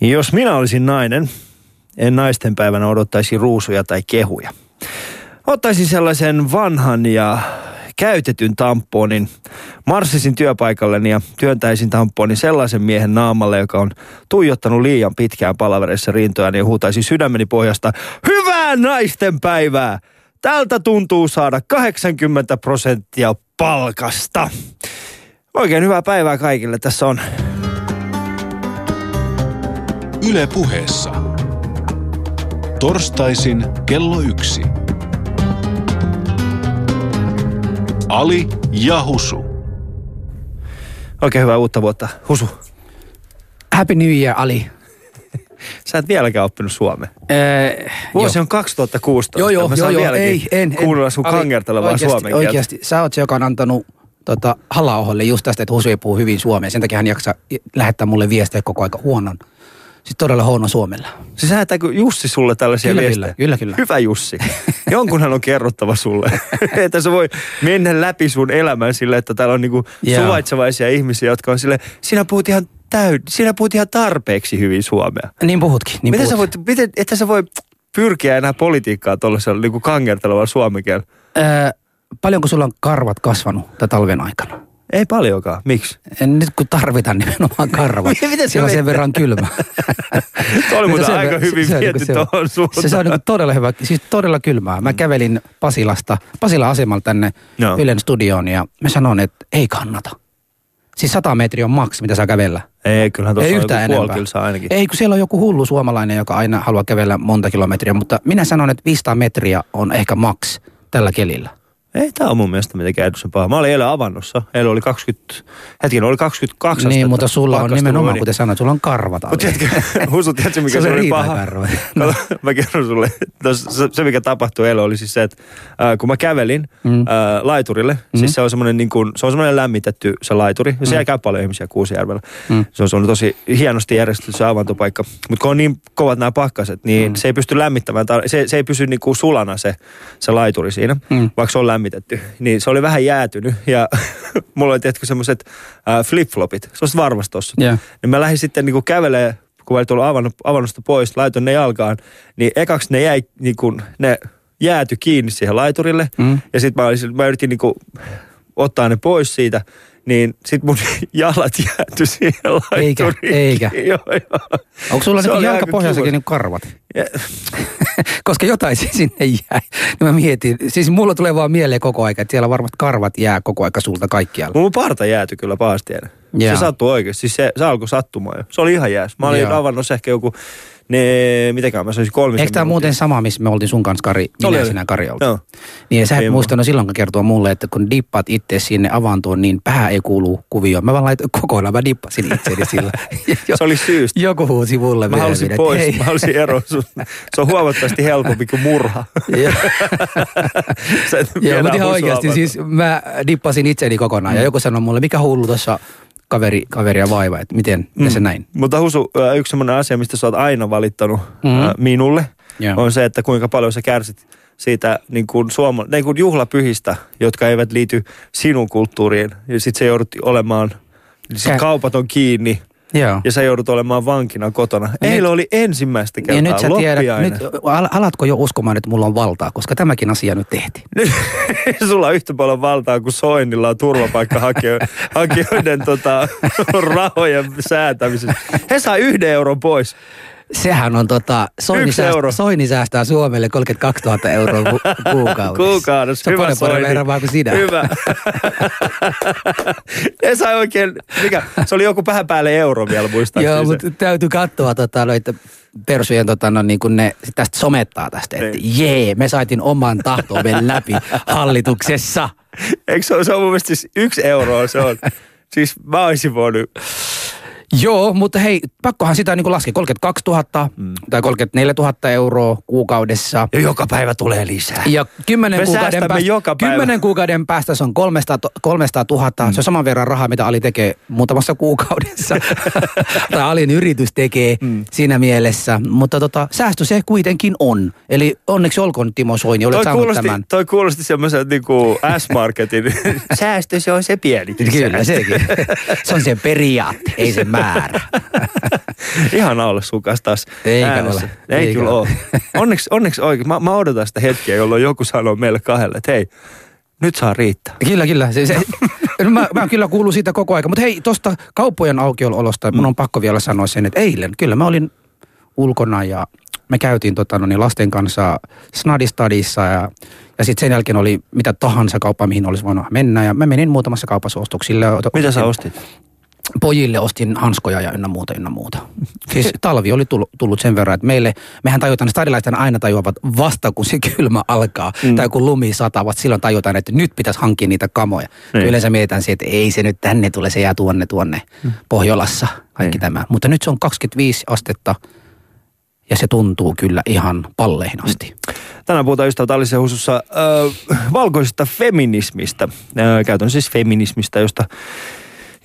Jos minä olisin nainen, en naisten päivänä odottaisi ruusuja tai kehuja. Ottaisin sellaisen vanhan ja käytetyn tamponin, marssisin työpaikalleni ja työntäisin tamponin sellaisen miehen naamalle, joka on tuijottanut liian pitkään palavereissa rintojaan ja huutaisin sydämeni pohjasta, hyvää naisten päivää! Tältä tuntuu saada 80 prosenttia palkasta. Oikein hyvää päivää kaikille. Tässä on Yle puheessa. Torstaisin kello yksi. Ali ja Husu. oikein hyvää uutta vuotta. Husu, Happy New Year, Ali. sä et vieläkään oppinut suomea. Öö, Vuosi on 2016. Joo, joo, Mä joo, joo, ei, en. en. Kuunnella sun oikeasti, suomen kieltä. Oikeasti, sä oot se, joka on antanut tota, halla just tästä, että Husu ei puhu hyvin suomea. Sen takia hän jaksaa lähettää mulle viestejä koko aika huonon. Siis todella huono suomella. Siis lähettääkö Jussi sulle tällaisia Kyllä, viestejä? kyllä, kyllä, kyllä. Hyvä Jussi. Jonkunhan on kerrottava sulle. että se voi mennä läpi sun elämän sille, että täällä on niinku Joo. suvaitsevaisia ihmisiä, jotka on sille, sinä puhut ihan täyd, sinä puhut ihan tarpeeksi hyvin suomea. Niin puhutkin. Niin miten puhut. sä voit, miten, että sä voi pyrkiä enää politiikkaa tuollaisella niinku kangertelevalla suomen kielellä? Öö, paljonko sulla on karvat kasvanut tämän talven aikana? Ei paljonkaan. Miksi? En, nyt kun tarvitaan nimenomaan karvat. Miten se on sen verran kylmä. Se oli muuten aika hyvin se on viety niinku se- tuohon suuntaan. Se, se on niinku todella hyvä, siis todella kylmää. Mä kävelin Pasilasta, Pasilan asemalta tänne Joo. Ylen studioon ja mä sanoin, että ei kannata. Siis 100 metriä on maks, mitä saa kävellä. Ei, kyllähän tuossa ei on yhtään joku puoli kilsaa ainakin. Ei, kun siellä on joku hullu suomalainen, joka aina haluaa kävellä monta kilometriä, mutta minä sanon, että 500 metriä on ehkä maks tällä kelillä. Ei tämä on mun mielestä mitenkään edullisen paha. Mä olin eilen avannossa. Eilen oli 20, hetken oli 22 niin, astetta. mutta sulla on nimenomaan, kuten sanoit, sulla on karvat Mutta tiedätkö, Husu, tiedätkö mikä Se oli paha? Kato, mä kerron sulle, tos, se, se mikä tapahtui eilen oli siis se, että äh, kun mä kävelin mm. äh, laiturille, mm. siis se on semmoinen niin kuin, se on semmoinen lämmitetty se laituri, ja siellä käy paljon ihmisiä Kuusijärvellä. Mm. Se on, se on tosi hienosti järjestetty se avantopaikka. Mutta kun on niin kovat nämä pakkaset, niin mm. se ei pysty lämmittämään, se, se ei pysy niin kuin sulana se, se laituri siinä, mm. vaikka se on lämmitetty. Niin se oli vähän jäätynyt, ja mulla oli tietysti semmoiset äh, flip-flopit, semmoiset varvastossa. Joo. Niin mä lähdin sitten niin kävelee, kun mä olin tullut avannut, avannosta pois, laitoin ne jalkaan, niin ekaksi ne jäi niin kuin, ne jääty kiinni siihen laiturille. Mm. Ja sitten mä, olisin- mä yritin niin kuin, ottaa ne pois siitä, niin sit mun jalat jääty siihen Eikä, eikä. Joo, joo. Onko sulla niin jalkapohjassakin niin karvat? Ja- Koska jotain sinne jäi. Niin mä mietin, siis mulla tulee vaan mieleen koko aika, että siellä varmasti karvat jää koko aika sulta kaikkialla. Mun parta jääty kyllä pahasti. Se sattui oikeasti. Siis se, se alkoi sattumaan jo. Se oli ihan jääs. Mä olin avannossa ehkä joku, ne, mitenkään mä sanoisin kolmisen Eikö tämä muuten sama, missä me oltiin sun kanssa Kari, minä oli. sinä Kari oltiin? Joo. Niin sä et Ei muistanut silloin kertoa mulle, että kun dippaat itse sinne avantoon, niin pää ei kuulu kuvioon. Mä vaan laitoin kokonaan, mä dippasin itseäni sillä. Se oli syystä. Joku huusi mulle Mä halusin myöhemmin, pois, että mä halusin eroa sun. Se on huomattavasti helpompi kuin murha. Joo. Mutta ihan oikeasti siis mä dippasin itseni kokonaan. Ja joku sanoi mulle, mikä hullu tuossa kaveri, kaveria vaiva, että miten, miten se näin? Mutta Husu, yksi semmoinen asia, mistä sä oot aina valittanut mm. minulle, Joo. on se, että kuinka paljon sä kärsit siitä niin kuin suoma, niin kuin juhlapyhistä, jotka eivät liity sinun kulttuuriin. Ja sit se joudut olemaan, sit Kä- kaupat on kiinni Joo. ja sä joudut olemaan vankina kotona. Eilen oli ensimmäistä kertaa Ja nyt sä tiedät, nyt, al- alatko jo uskomaan, että mulla on valtaa, koska tämäkin asia nyt tehtiin. Nyt sulla on yhtä paljon valtaa kuin Soinilla on turvapaikkahakijoiden tota, rahojen säätämisessä. He saa yhden euron pois. Sehän on tota, Soini, säästää, euro. Soini säästää Suomelle 32 000 euroa ku- kuukaudessa. Kuukaudessa. Se on Hyvä paljon paljon Soini. kuin sinä. Hyvä. He sai oikein, mikä, se oli joku vähän päälle euro vielä muistaakseni. Joo, mutta täytyy katsoa tota, noita persujen, tota, no, niin kun ne tästä somettaa tästä, että Niin. jee, me saitin oman tahtomme läpi hallituksessa. Eikö se, ole- se on mun mielestä siis yksi euro se on. Siis mä olisin voinut, Joo, mutta hei, pakkohan sitä niin laskea 32 000 mm. tai 34 000 euroa kuukaudessa. ja joka päivä tulee lisää. Ja kymmenen Me kuukauden, säästämme päästä, joka päivä. kymmenen kuukauden päästä se on 300, to- 300 000. Mm. Se on saman verran rahaa, mitä Ali tekee muutamassa kuukaudessa. tai Alin yritys tekee mm. siinä mielessä. Mutta tota, säästö se kuitenkin on. Eli onneksi olkoon Timo Soini, olet Toi saanut kuulosti, tämän. toi kuulosti semmoiselta niinku S-Marketin. Säästö, se on se pieni. Kyllä, sekin. se on se periaate, ei se määrä. Ihan olla sun kanssa taas Eikä äänessä. ole. Ei Eikä kyllä ole. ole. Onneksi, onneksi oikein. Mä, mä odotan sitä hetkeä, jolloin joku sanoo meille kahdelle, että hei, nyt saa riittää. Kyllä, kyllä. Se, se, no mä, mä kyllä kuulun siitä koko ajan. Mutta hei, tuosta kauppojen aukiolosta mun on pakko vielä sanoa sen, että eilen kyllä mä olin ulkona ja me käytiin tota, no niin, lasten kanssa Snadistadissa ja, ja sitten sen jälkeen oli mitä tahansa kauppa, mihin olisi voinut mennä. Ja mä menin muutamassa kaupassa ostoksille. Mitä sä ostit? Pojille ostin hanskoja ja ynnä muuta, ynnä muuta. Siis talvi oli tullut, tullut sen verran, että meille, mehän tajutaan, stadilaiset aina tajuavat vasta kun se kylmä alkaa, mm. tai kun lumi satavat, silloin tajutaan, että nyt pitäisi hankkia niitä kamoja. Niin. Yleensä mietitään se, että ei se nyt tänne tule, se jää tuonne tuonne mm. Pohjolassa, kaikki Niin. tämä. Mutta nyt se on 25 astetta, ja se tuntuu kyllä ihan palleihin asti. Tänään puhutaan ystävät Alisen Husussa äh, valkoisesta feminismistä. Äh, käytän siis feminismista, josta...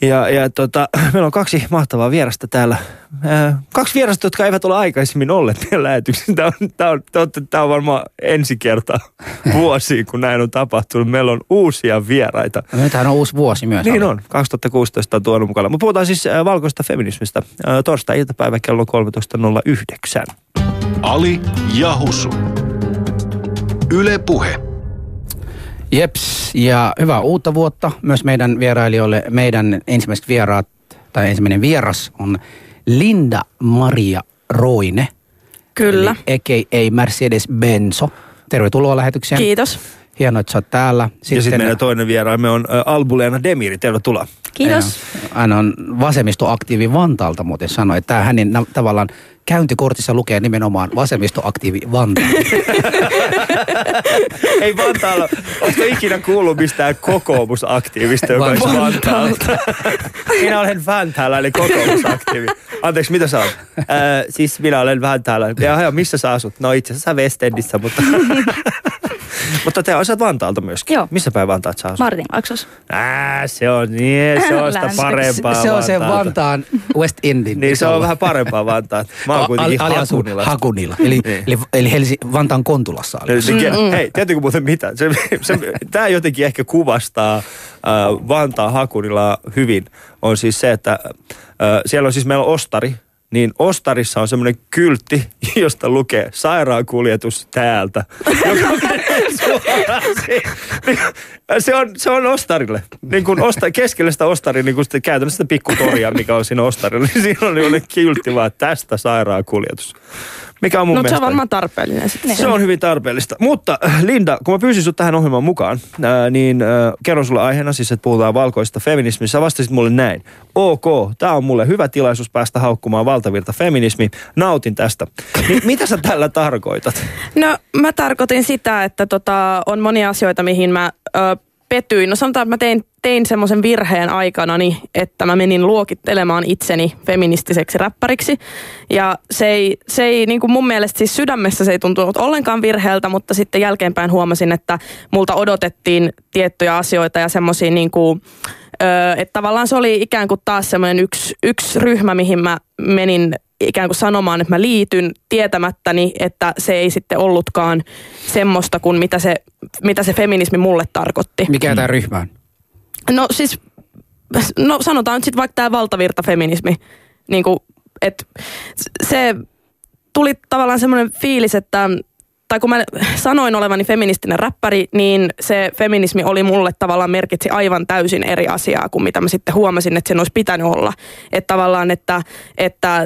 Ja, ja tota, meillä on kaksi mahtavaa vierasta täällä. Äh, kaksi vierasta, jotka eivät ole aikaisemmin olleet meidän lähetyksessä. Tämä on, tämä on, tämä on, tämä on varmaan ensi kerta vuosiin, kun näin on tapahtunut. Meillä on uusia vieraita. Ja nythän on uusi vuosi myös. Niin on, 2016 on tuonut mukana. Mutta puhutaan siis äh, valkoisesta feminismistä. Äh, torstai-iltapäivä kello 13.09. Ali ja Husu. Yle Puhe. Jeps, ja hyvää uutta vuotta myös meidän vierailijoille. Meidän ensimmäiset vieraat, tai ensimmäinen vieras on Linda Maria Roine. Kyllä. Eli a.k.a. Mercedes Benzo. Tervetuloa lähetykseen. Kiitos. Hienoa, että sä oot täällä. Ja sitten meidän toinen vieraamme on Albuleena Demiri. Tervetuloa. Kiitos. Hän on vasemmistoaktiivi Vantaalta muuten sanoi, että tämä hänen tavallaan käyntikortissa lukee nimenomaan vasemmistoaktiivi Vantaalla. Ei Vantaalla, oletko ikinä kuullut mistään kokoomusaktiivista, joka olisi Vantaalta? Minä olen Vantaalla, eli kokoomusaktiivi. Anteeksi, mitä sä oot? Äh, siis minä olen Vantaalla. Ja, ja missä sä asut? No itse asiassa Westendissä, mutta... mutta te osaat Vantaalta myöskin. Joo. Missä päin Vantaalta sä asut? Martin Laaksos. Ää, se on niin, se on sitä parempaa se on se. Vantaan West Endin. Niin se on vähän parempaa Vantaa. Mä oon kuitenkin Ali asuu Hakunilasta. Hakunilla. Eli, Niin. eli, eli Helsi, Vantaan Kontulassa. Ali. Se, hei, tiedättekö muuten mitä? Se, se, tämä jotenkin ehkä kuvastaa äh, Vantaan Hakunilla hyvin. On siis se, että äh, siellä on siis meillä on ostari. Niin ostarissa on semmoinen kyltti, josta lukee sairaankuljetus täältä. Niin, se, on, se on ostarille. Niin kuin osta, keskellä sitä ostaria, niin kuin sitä, käytännössä sitä pikkutoria, mikä on siinä ostarilla. Niin siinä on jollain kyltti vaan, tästä sairaankuljetus. Mikä on mun No se mielestä... on varmaan tarpeellinen sitten. Se on hyvin tarpeellista. Mutta äh, Linda, kun mä pyysin sut tähän ohjelmaan mukaan, ää, niin äh, kerron sulle aiheena siis, että puhutaan valkoista feminismistä. Sä vastasit mulle näin. Ok, tää on mulle hyvä tilaisuus päästä haukkumaan valtavirta feminismi. Nautin tästä. Niin mitä sä tällä tarkoitat? No mä tarkoitin sitä, että tota, on monia asioita, mihin mä ö, petyin. No sanotaan, että mä tein, tein semmoisen virheen aikanani, että mä menin luokittelemaan itseni feministiseksi räppäriksi. Ja se ei, se ei niin kuin mun mielestä siis sydämessä se ei tuntunut ollenkaan virheeltä, mutta sitten jälkeenpäin huomasin, että multa odotettiin tiettyjä asioita ja semmoisia niin kuin, että tavallaan se oli ikään kuin taas semmoinen yksi, yksi ryhmä, mihin mä menin ikään kuin sanomaan, että mä liityn tietämättäni, että se ei sitten ollutkaan semmoista kuin mitä se, mitä se feminismi mulle tarkoitti. Mikä tämä ryhmä on? No siis, no sanotaan nyt sitten vaikka tämä valtavirtafeminismi, niin kuin, että se tuli tavallaan semmoinen fiilis, että tai kun mä sanoin olevani feministinen räppäri, niin se feminismi oli mulle tavallaan merkitsi aivan täysin eri asiaa kuin mitä mä sitten huomasin, että sen olisi pitänyt olla. Että tavallaan, että, että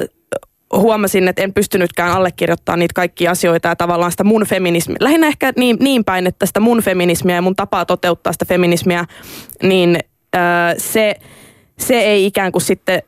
huomasin, että en pystynytkään allekirjoittamaan niitä kaikkia asioita ja tavallaan sitä mun feminismiä. Lähinnä ehkä niin, niin päin, että sitä mun feminismiä ja mun tapaa toteuttaa sitä feminismiä, niin öö, se, se ei ikään kuin sitten,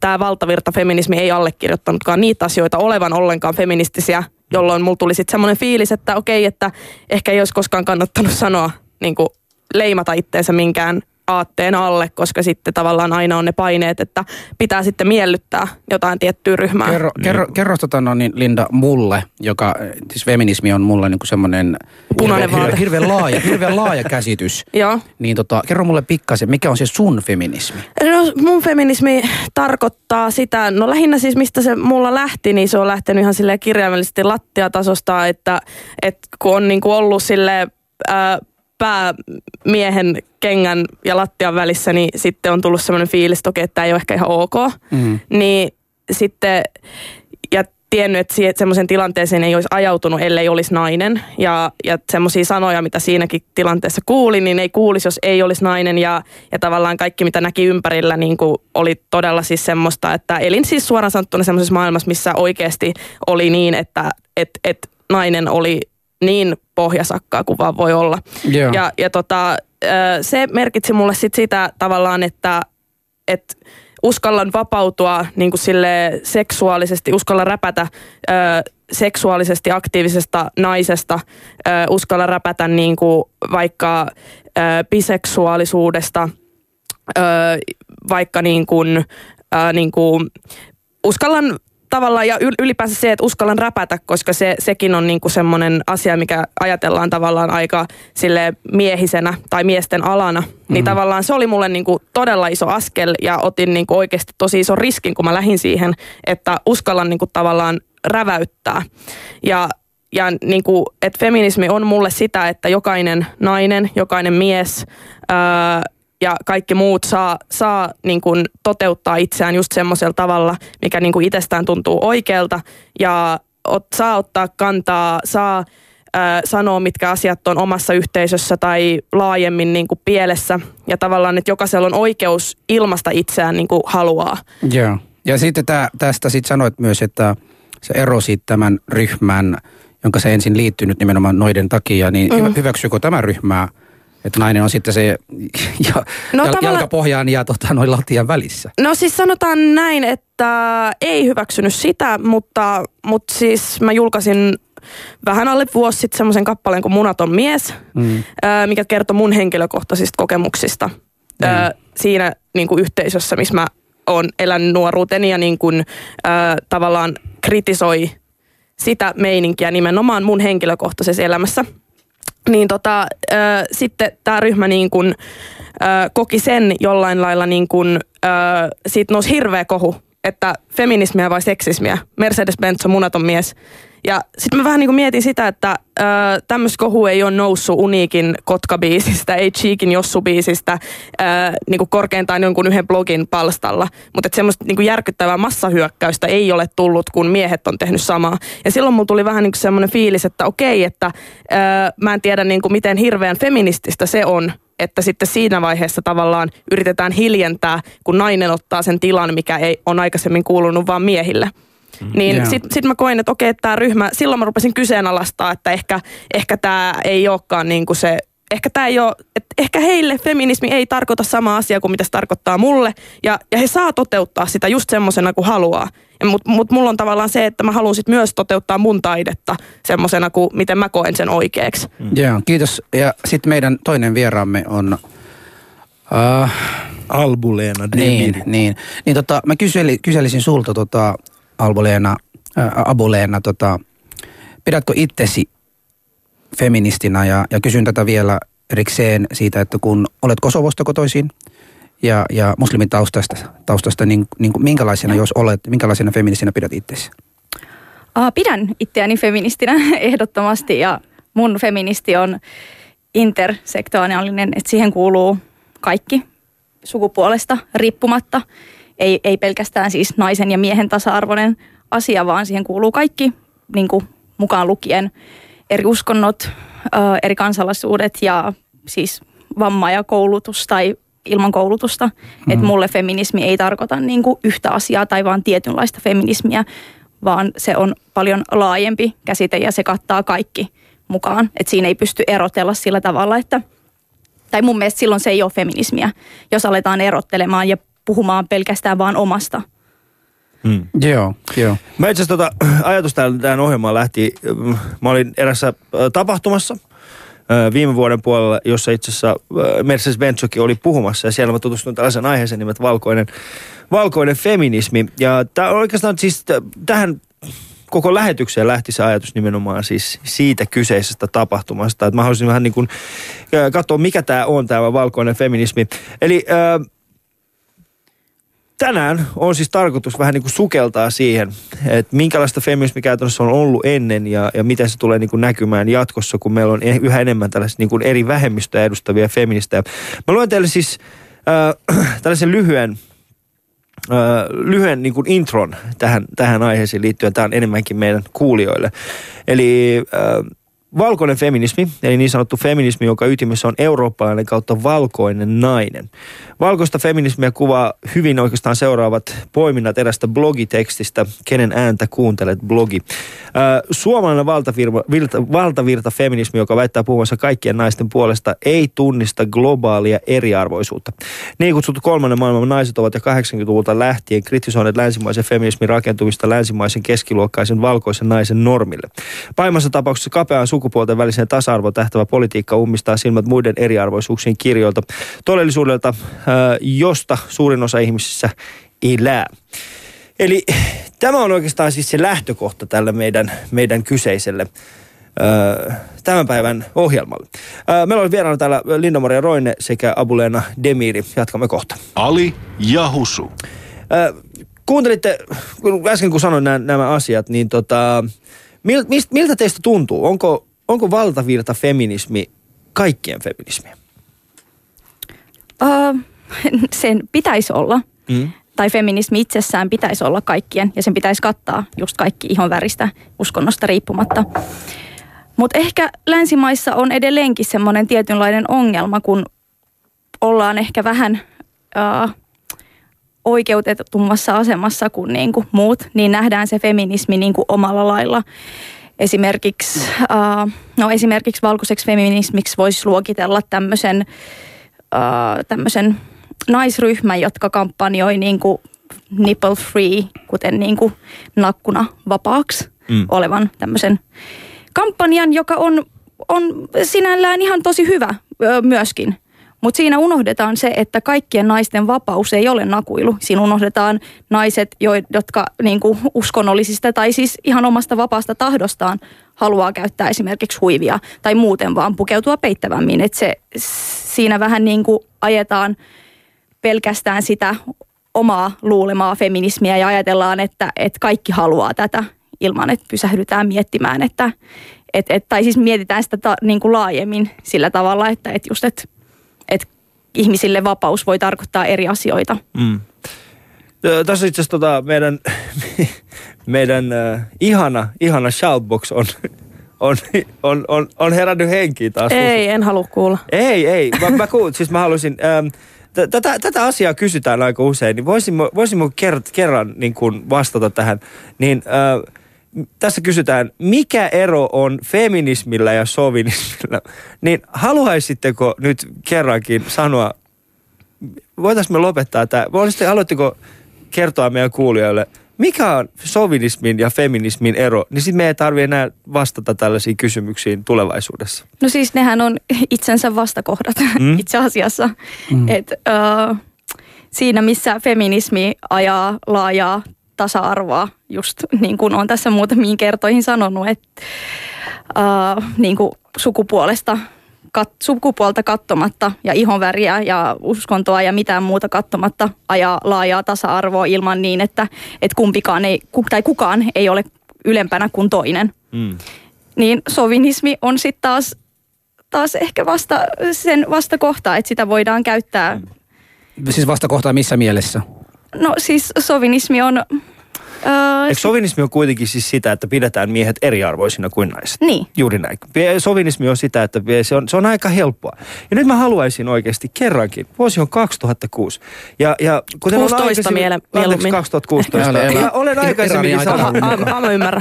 tämä valtavirta feminismi ei allekirjoittanutkaan niitä asioita olevan ollenkaan feministisiä, jolloin mulla tuli sitten semmoinen fiilis, että okei, että ehkä ei olisi koskaan kannattanut sanoa, niin kuin leimata itteensä minkään aatteen alle, koska sitten tavallaan aina on ne paineet, että pitää sitten miellyttää jotain tiettyä ryhmää. Kerro, kerro, kerro tota no niin Linda mulle, joka, siis feminismi on mulle niinku semmoinen Punainen hirveän, hirveän, laaja, hirveän laaja käsitys. Joo. Niin tota, kerro mulle pikkasen, mikä on se sun feminismi? No mun feminismi tarkoittaa sitä, no lähinnä siis mistä se mulla lähti, niin se on lähtenyt ihan silleen kirjaimellisesti lattiatasosta, että, että kun on niinku ollut sille ää, päämiehen kengän ja lattian välissä, niin sitten on tullut semmoinen fiilis, että okei, että tämä ei ole ehkä ihan ok. Mm. Niin sitten, ja tiennyt, että semmoisen tilanteeseen ei olisi ajautunut, ellei olisi nainen. Ja, ja semmoisia sanoja, mitä siinäkin tilanteessa kuuli, niin ei kuulisi, jos ei olisi nainen. Ja, ja tavallaan kaikki, mitä näki ympärillä, niin kuin oli todella siis semmoista, että elin siis suoraan sanottuna semmoisessa maailmassa, missä oikeasti oli niin, että et, et nainen oli niin pohjasakkaa kuin vaan voi olla. Joo. Ja, ja tota, se merkitsi mulle sit sitä tavallaan, että et uskallan vapautua niin kuin sille seksuaalisesti, uskalla räpätä ö, seksuaalisesti aktiivisesta naisesta, ö, uskalla räpätä niin kuin vaikka ö, biseksuaalisuudesta, ö, vaikka niin kuin, ö, niin kuin, uskallan tavallaan ja yl- ylipäänsä se, että uskallan räpätä, koska se, sekin on niinku semmoinen asia, mikä ajatellaan tavallaan aika sille miehisenä tai miesten alana. Mm. Niin tavallaan se oli mulle niinku todella iso askel ja otin niinku oikeasti tosi iso riskin, kun mä lähdin siihen, että uskallan niinku tavallaan räväyttää. Ja ja niin kuin, että feminismi on mulle sitä, että jokainen nainen, jokainen mies ää, ja kaikki muut saa, saa niin kuin toteuttaa itseään just semmoisella tavalla, mikä niin kuin itsestään tuntuu oikealta ja ot, saa ottaa kantaa, saa sanoa, mitkä asiat on omassa yhteisössä tai laajemmin niin kuin pielessä ja tavallaan, että jokaisella on oikeus ilmasta itseään niin kuin haluaa. Joo. Ja sitten tää, tästä sitten sanoit myös, että se erosit tämän ryhmän, jonka se ensin liittynyt nimenomaan noiden takia, niin mm. hyväksyykö tämä ryhmää, että nainen on sitten se ja, No jal, jalkapohjaan ja tota, noin lattian välissä? No siis sanotaan näin, että ei hyväksynyt sitä, mutta, mutta siis mä julkaisin vähän alle vuosi sitten semmoisen kappaleen kuin Munaton mies, Mm. ää, mikä kertoi mun henkilökohtaisista kokemuksista ää, siinä niin kuin yhteisössä, missä mä oon elänyt nuoruuteni ja niin kuin, ää, tavallaan kritisoi sitä meininkiä nimenomaan mun henkilökohtaisessa elämässä. Niin tota, ö, sitten tämä ryhmä niin kun, ö, koki sen jollain lailla niin kun, ö, siitä nousi hirveä kohu, että feminismiä vai seksismiä. Mercedes-Benz on munaton mies. Ja sitten mä vähän niin kuin mietin sitä, että tämmöistä kohu ei ole noussut Uniikin Kotka-biisistä, ei Cheekin Jossu-biisistä, ö, niin kuin korkeintaan jonkun yhden blogin palstalla. Mutta semmoista niin kuin järkyttävää massahyökkäystä ei ole tullut, kun miehet on tehnyt samaa. Ja silloin mulla tuli vähän niin kuin semmoinen fiilis, että okei, että ö, mä en tiedä niin kuin miten hirveän feminististä se on, että sitten siinä vaiheessa tavallaan yritetään hiljentää, kun nainen ottaa sen tilan, mikä ei on aikaisemmin kuulunut vaan miehille. Niin Joo. sitten sit mä koin, että okei, tämä ryhmä, silloin mä rupesin kyseenalaistaa, että ehkä, ehkä tämä ei olekaan niin kuin se, ehkä tämä ei ole, että ehkä heille feminismi ei tarkoita sama asia kuin mitä se tarkoittaa mulle, ja, ja he saa toteuttaa sitä just semmoisena kuin haluaa. Mutta mut mulla on tavallaan se, että mä haluan sit myös toteuttaa mun taidetta semmoisena kuin miten mä koen sen oikeaksi. Mm. Joo, kiitos. Ja sitten meidän toinen vieraamme on... Uh, Albuleena niin, Demiri. niin. Niin tota, mä kyseli, kyselisin sulta tota, Alboleena, ää, Abuleena, tota, pidätkö itsesi feministinä ja, ja kysyn tätä vielä erikseen siitä, että kun olet Kosovosta kotoisin ja, ja muslimin taustasta, niin, niin kuin minkälaisena, jos olet, minkälaisena feministinä pidät itsesi? Uh, pidän itseäni feministinä ehdottomasti ja mun feministi on intersektoaalinen, että siihen kuuluu kaikki sukupuolesta riippumatta. Ei, ei pelkästään siis naisen ja miehen tasa-arvoinen asia, vaan siihen kuuluu kaikki niin kuin mukaan lukien eri uskonnot, ö, eri kansalaisuudet ja siis vamma ja koulutus tai ilman koulutusta. Mm. Että mulle feminismi ei tarkoita niin kuin yhtä asiaa tai vaan tietynlaista feminismiä, vaan se on paljon laajempi käsite ja se kattaa kaikki mukaan. Että siinä ei pysty erotella sillä tavalla, että tai mun mielestä silloin se ei ole feminismiä, jos aletaan erottelemaan ja puhumaan pelkästään vaan omasta. Mm. Joo, joo. Mä itse asiassa tota, ajatus tähän, tähän ohjelmaan lähti, mä olin erässä ö, tapahtumassa viime vuoden puolella, jossa itse asiassa Mercedes Benzokki oli puhumassa ja siellä mä tutustuin tällaisen aiheeseen nimeltä valkoinen, valkoinen feminismi. Ja tää oikeastaan siis tähän koko lähetykseen lähti se ajatus nimenomaan siis siitä kyseisestä tapahtumasta. Että mä haluaisin vähän niin kuin katsoa, mikä tämä on tämä valkoinen feminismi. Eli ö, tänään on siis tarkoitus vähän niin kuin sukeltaa siihen, että minkälaista feminismi käytännössä on ollut ennen ja, ja miten se tulee niin kuin näkymään jatkossa, kun meillä on e- yhä enemmän tällaisia niin kuin eri vähemmistöjä edustavia feministejä. Mä luen teille siis äh, tällaisen lyhyen äh, lyhyen niin kuin intron tähän, tähän aiheeseen liittyen. Tämä on enemmänkin meidän kuulijoille. Eli äh, valkoinen feminismi, eli niin sanottu feminismi, jonka ytimessä on eurooppalainen kautta valkoinen nainen. Valkoista feminismiä kuvaa hyvin oikeastaan seuraavat poiminnat erästä blogitekstistä, kenen ääntä kuuntelet blogi. Suomalainen valtavirta, virta, valtavirta feminismi, joka väittää puhumassa kaikkien naisten puolesta, ei tunnista globaalia eriarvoisuutta. Niin kutsuttu kolmannen maailman naiset ovat jo 80-luvulta lähtien kritisoineet länsimaisen feminismin rakentumista länsimaisen keskiluokkaisen valkoisen naisen normille. Pahimmassa tapauksessa kapeaan sukupuolten väliseen tasa-arvoon tähtävä politiikka ummistaa silmät muiden eriarvoisuuksien kirjoilta. Todellisuudelta josta suurin osa ihmisissä elää. Eli tämä on oikeastaan siis se lähtökohta tälle meidän, meidän kyseiselle tämän päivän ohjelmalle. Meillä oli vieraana täällä Linda-Maria Roine sekä Abuleena Demiri. Jatkamme kohta. Ali ja Husu. Kuuntelitte, äsken kun sanoin nämä, nämä asiat, niin tota, miltä teistä tuntuu? Onko, onko valtavirta feminismi kaikkien feminismiä? Uh, sen pitäisi olla. Mm. Tai feminismi itsessään pitäisi olla kaikkien ja sen pitäisi kattaa just kaikki ihon väristä uskonnosta riippumatta. Mutta ehkä länsimaissa on edelleenkin semmoinen tietynlainen ongelma, kun ollaan ehkä vähän uh, oikeutetummassa asemassa kuin niinku muut, niin nähdään se feminismi niinku omalla lailla. Esimerkiksi, uh, no esimerkiksi valkoiseksi feminismiksi voisi luokitella tämmöisen uh, tämmöisen naisryhmän, jotka kampanjoi niin kuin nipple free, kuten niin kuin nakkuna vapaaksi mm. olevan tämmöisen kampanjan, joka on, on sinällään ihan tosi hyvä myöskin. Mutta siinä unohdetaan se, että kaikkien naisten vapaus ei ole nakuilu. Siinä unohdetaan naiset, jotka niin kuin uskonnollisista tai siis ihan omasta vapaasta tahdostaan haluaa käyttää esimerkiksi huivia tai muuten vaan pukeutua peittävämmin. Että se siinä vähän niin kuin ajetaan pelkästään sitä omaa luulemaa feminismiä ja ajatellaan, että, että kaikki haluaa tätä ilman, että pysähdytään miettimään, että et, et, tai siis mietitään sitä ta, niin kuin laajemmin sillä tavalla, että et just, että et ihmisille vapaus voi tarkoittaa eri asioita. Mm. Tässä itse asiassa tota meidän, meidän uh, ihana, ihana shoutbox on, on, on, on, on herännyt henkiin taas. Ei, en halua kuulla. Ei, ei. Mä, mä kuul, siis mä haluaisin... Ähm, tätä, tätä asiaa kysytään aika usein, niin voisimme ker, kerran niin kuin vastata tähän. Niin äh, tässä kysytään, mikä ero on feminismillä ja sovinismilla? Niin haluaisitteko nyt kerrankin sanoa, voitaisiin me lopettaa tämä, haluatteko kertoa meidän kuulijoille – mikä on sovinismin ja feminismin ero, niin sitten me ei tarvitse enää vastata tällaisiin kysymyksiin tulevaisuudessa. No siis nehän on itsensä vastakohdat mm. itse asiassa. Mm. Et, uh, siinä missä feminismi ajaa laajaa tasa-arvoa, just niin kuin on tässä muutamiin kertoihin sanonut, että uh, niin kuin sukupuolesta kat, sukupuolta kattomatta ja ihonväriä ja uskontoa ja mitään muuta kattomatta ajaa laajaa tasa-arvoa ilman niin, että, että kumpikaan ei, tai kukaan ei ole ylempänä kuin toinen. Mm. Niin sovinismi on sitten taas, taas ehkä vasta sen vastakohta, että sitä voidaan käyttää. Siis vastakohta missä mielessä? No siis sovinismi on Uh, Eikö sovinismi on kuitenkin siis sitä, että pidetään miehet eriarvoisina kuin naiset? Niin. Juuri näin. Sovinismi on sitä, että se on, se on aika helppoa. Ja nyt mä haluaisin oikeasti kerrankin, vuosi on 2006. Ja, ja kuten 16 mieluummin. 2016. Ja olen aikaisemminkin saanut. Mä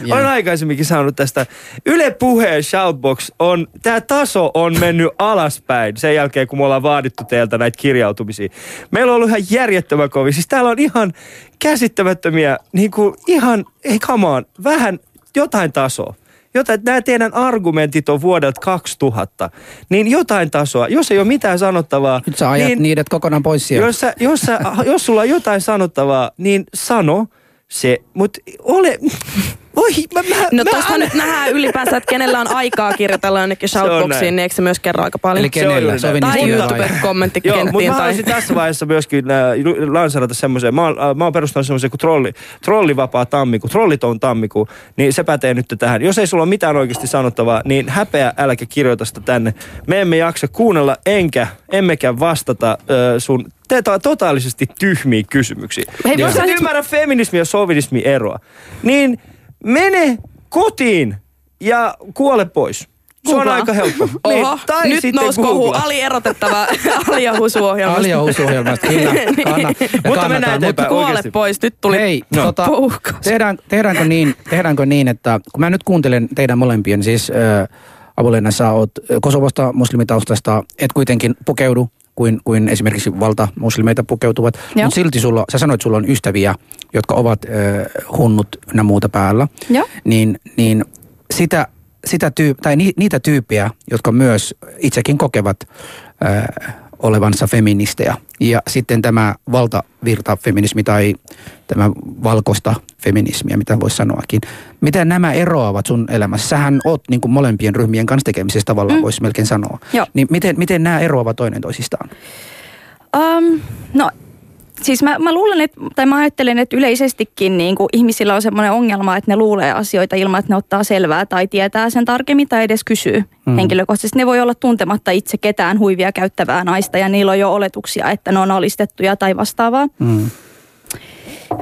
ymmärrän. olen aikaisemminkin saanut tästä. Yle Puheen Shoutbox on, tämä taso on mennyt alaspäin sen jälkeen, kun me ollaan vaadittu teiltä näitä kirjautumisia. Meillä on ollut ihan järjettömän kovin. Siis täällä on ihan käsittämättömiä, niin kuin ihan, ei come on, vähän jotain tasoa. Jotain, nämä teidän argumentit on vuodelta 2000, niin jotain tasoa. Jos ei ole mitään sanottavaa... Nyt sä ajat niin, niidät kokonaan pois sieltä. Jos, sä, jos, sä, jos sulla on jotain sanottavaa, niin sano se. Mutta ole... Voi, mä, mä, No mä, tuosta nyt nähdään ylipäänsä, että kenellä on aikaa kirjoitella jonnekin on shoutboxiin, niin eikö se myös kerro aika paljon? Eli kenellä? Se on tai vai- Joo, mutta YouTube-kommenttikenttiin. mä tai... haluaisin tässä vaiheessa myöskin äh, lanserata semmoisen, mä, oon, äh, mä oon perustanut semmoisen kuin trolli, trollivapaa tammikuu, trolliton tammikuu, niin se pätee nyt tähän. Jos ei sulla ole mitään oikeasti sanottavaa, niin häpeä äläkä kirjoita sitä tänne. Me emme jaksa kuunnella enkä, emmekä vastata äh, sun te- to- totaalisesti tyhmiä kysymyksiä. Hei, Jos et ymmärrä feminismi ja sovinismi eroa, niin mene kotiin ja kuole pois. Se on aika helppo. Oho, tai nyt sitten nousi kohu alierotettava Ali ja Husu ohjelmasta. Alia Husu-ohjelmasta, kyllä. Kanna, Mutta mennään eteenpäin. Kuole oikeasti. pois, nyt tuli Hei, No. tota, tehdään, tehdäänkö, niin, tehdäänkö niin, että kun mä nyt kuuntelen teidän molempien, siis äh, Avuleena, sä oot Kosovosta muslimitaustasta, et kuitenkin pukeudu kuin, kuin esimerkiksi valtamuslimeita pukeutuvat, Joo. mutta silti sulla, sä sanoit, että sulla on ystäviä, jotka ovat äh, hunnut ja muuta päällä, Joo. niin, niin sitä, sitä tyyp, tai ni, niitä tyyppiä, jotka myös itsekin kokevat äh, olevansa feministejä. Ja sitten tämä valtavirtafeminismi tai tämä valkoista feminismiä, mitä voisi sanoakin. Miten nämä eroavat sun elämässä? Sähän oot niin kuin molempien ryhmien kanssa tekemisissä tavallaan, mm. voisi melkein sanoa. Joo. Niin miten, miten nämä eroavat toinen toisistaan? Um, no siis mä, mä luulen, että, tai mä ajattelen, että yleisestikin niin kuin ihmisillä on semmoinen ongelma, että ne luulee asioita ilman, että ne ottaa selvää tai tietää sen tarkemmin tai edes kysyy mm. henkilökohtaisesti. Ne voi olla tuntematta itse ketään huivia käyttävää naista ja niillä on jo oletuksia, että ne on alistettuja tai vastaavaa. Mm.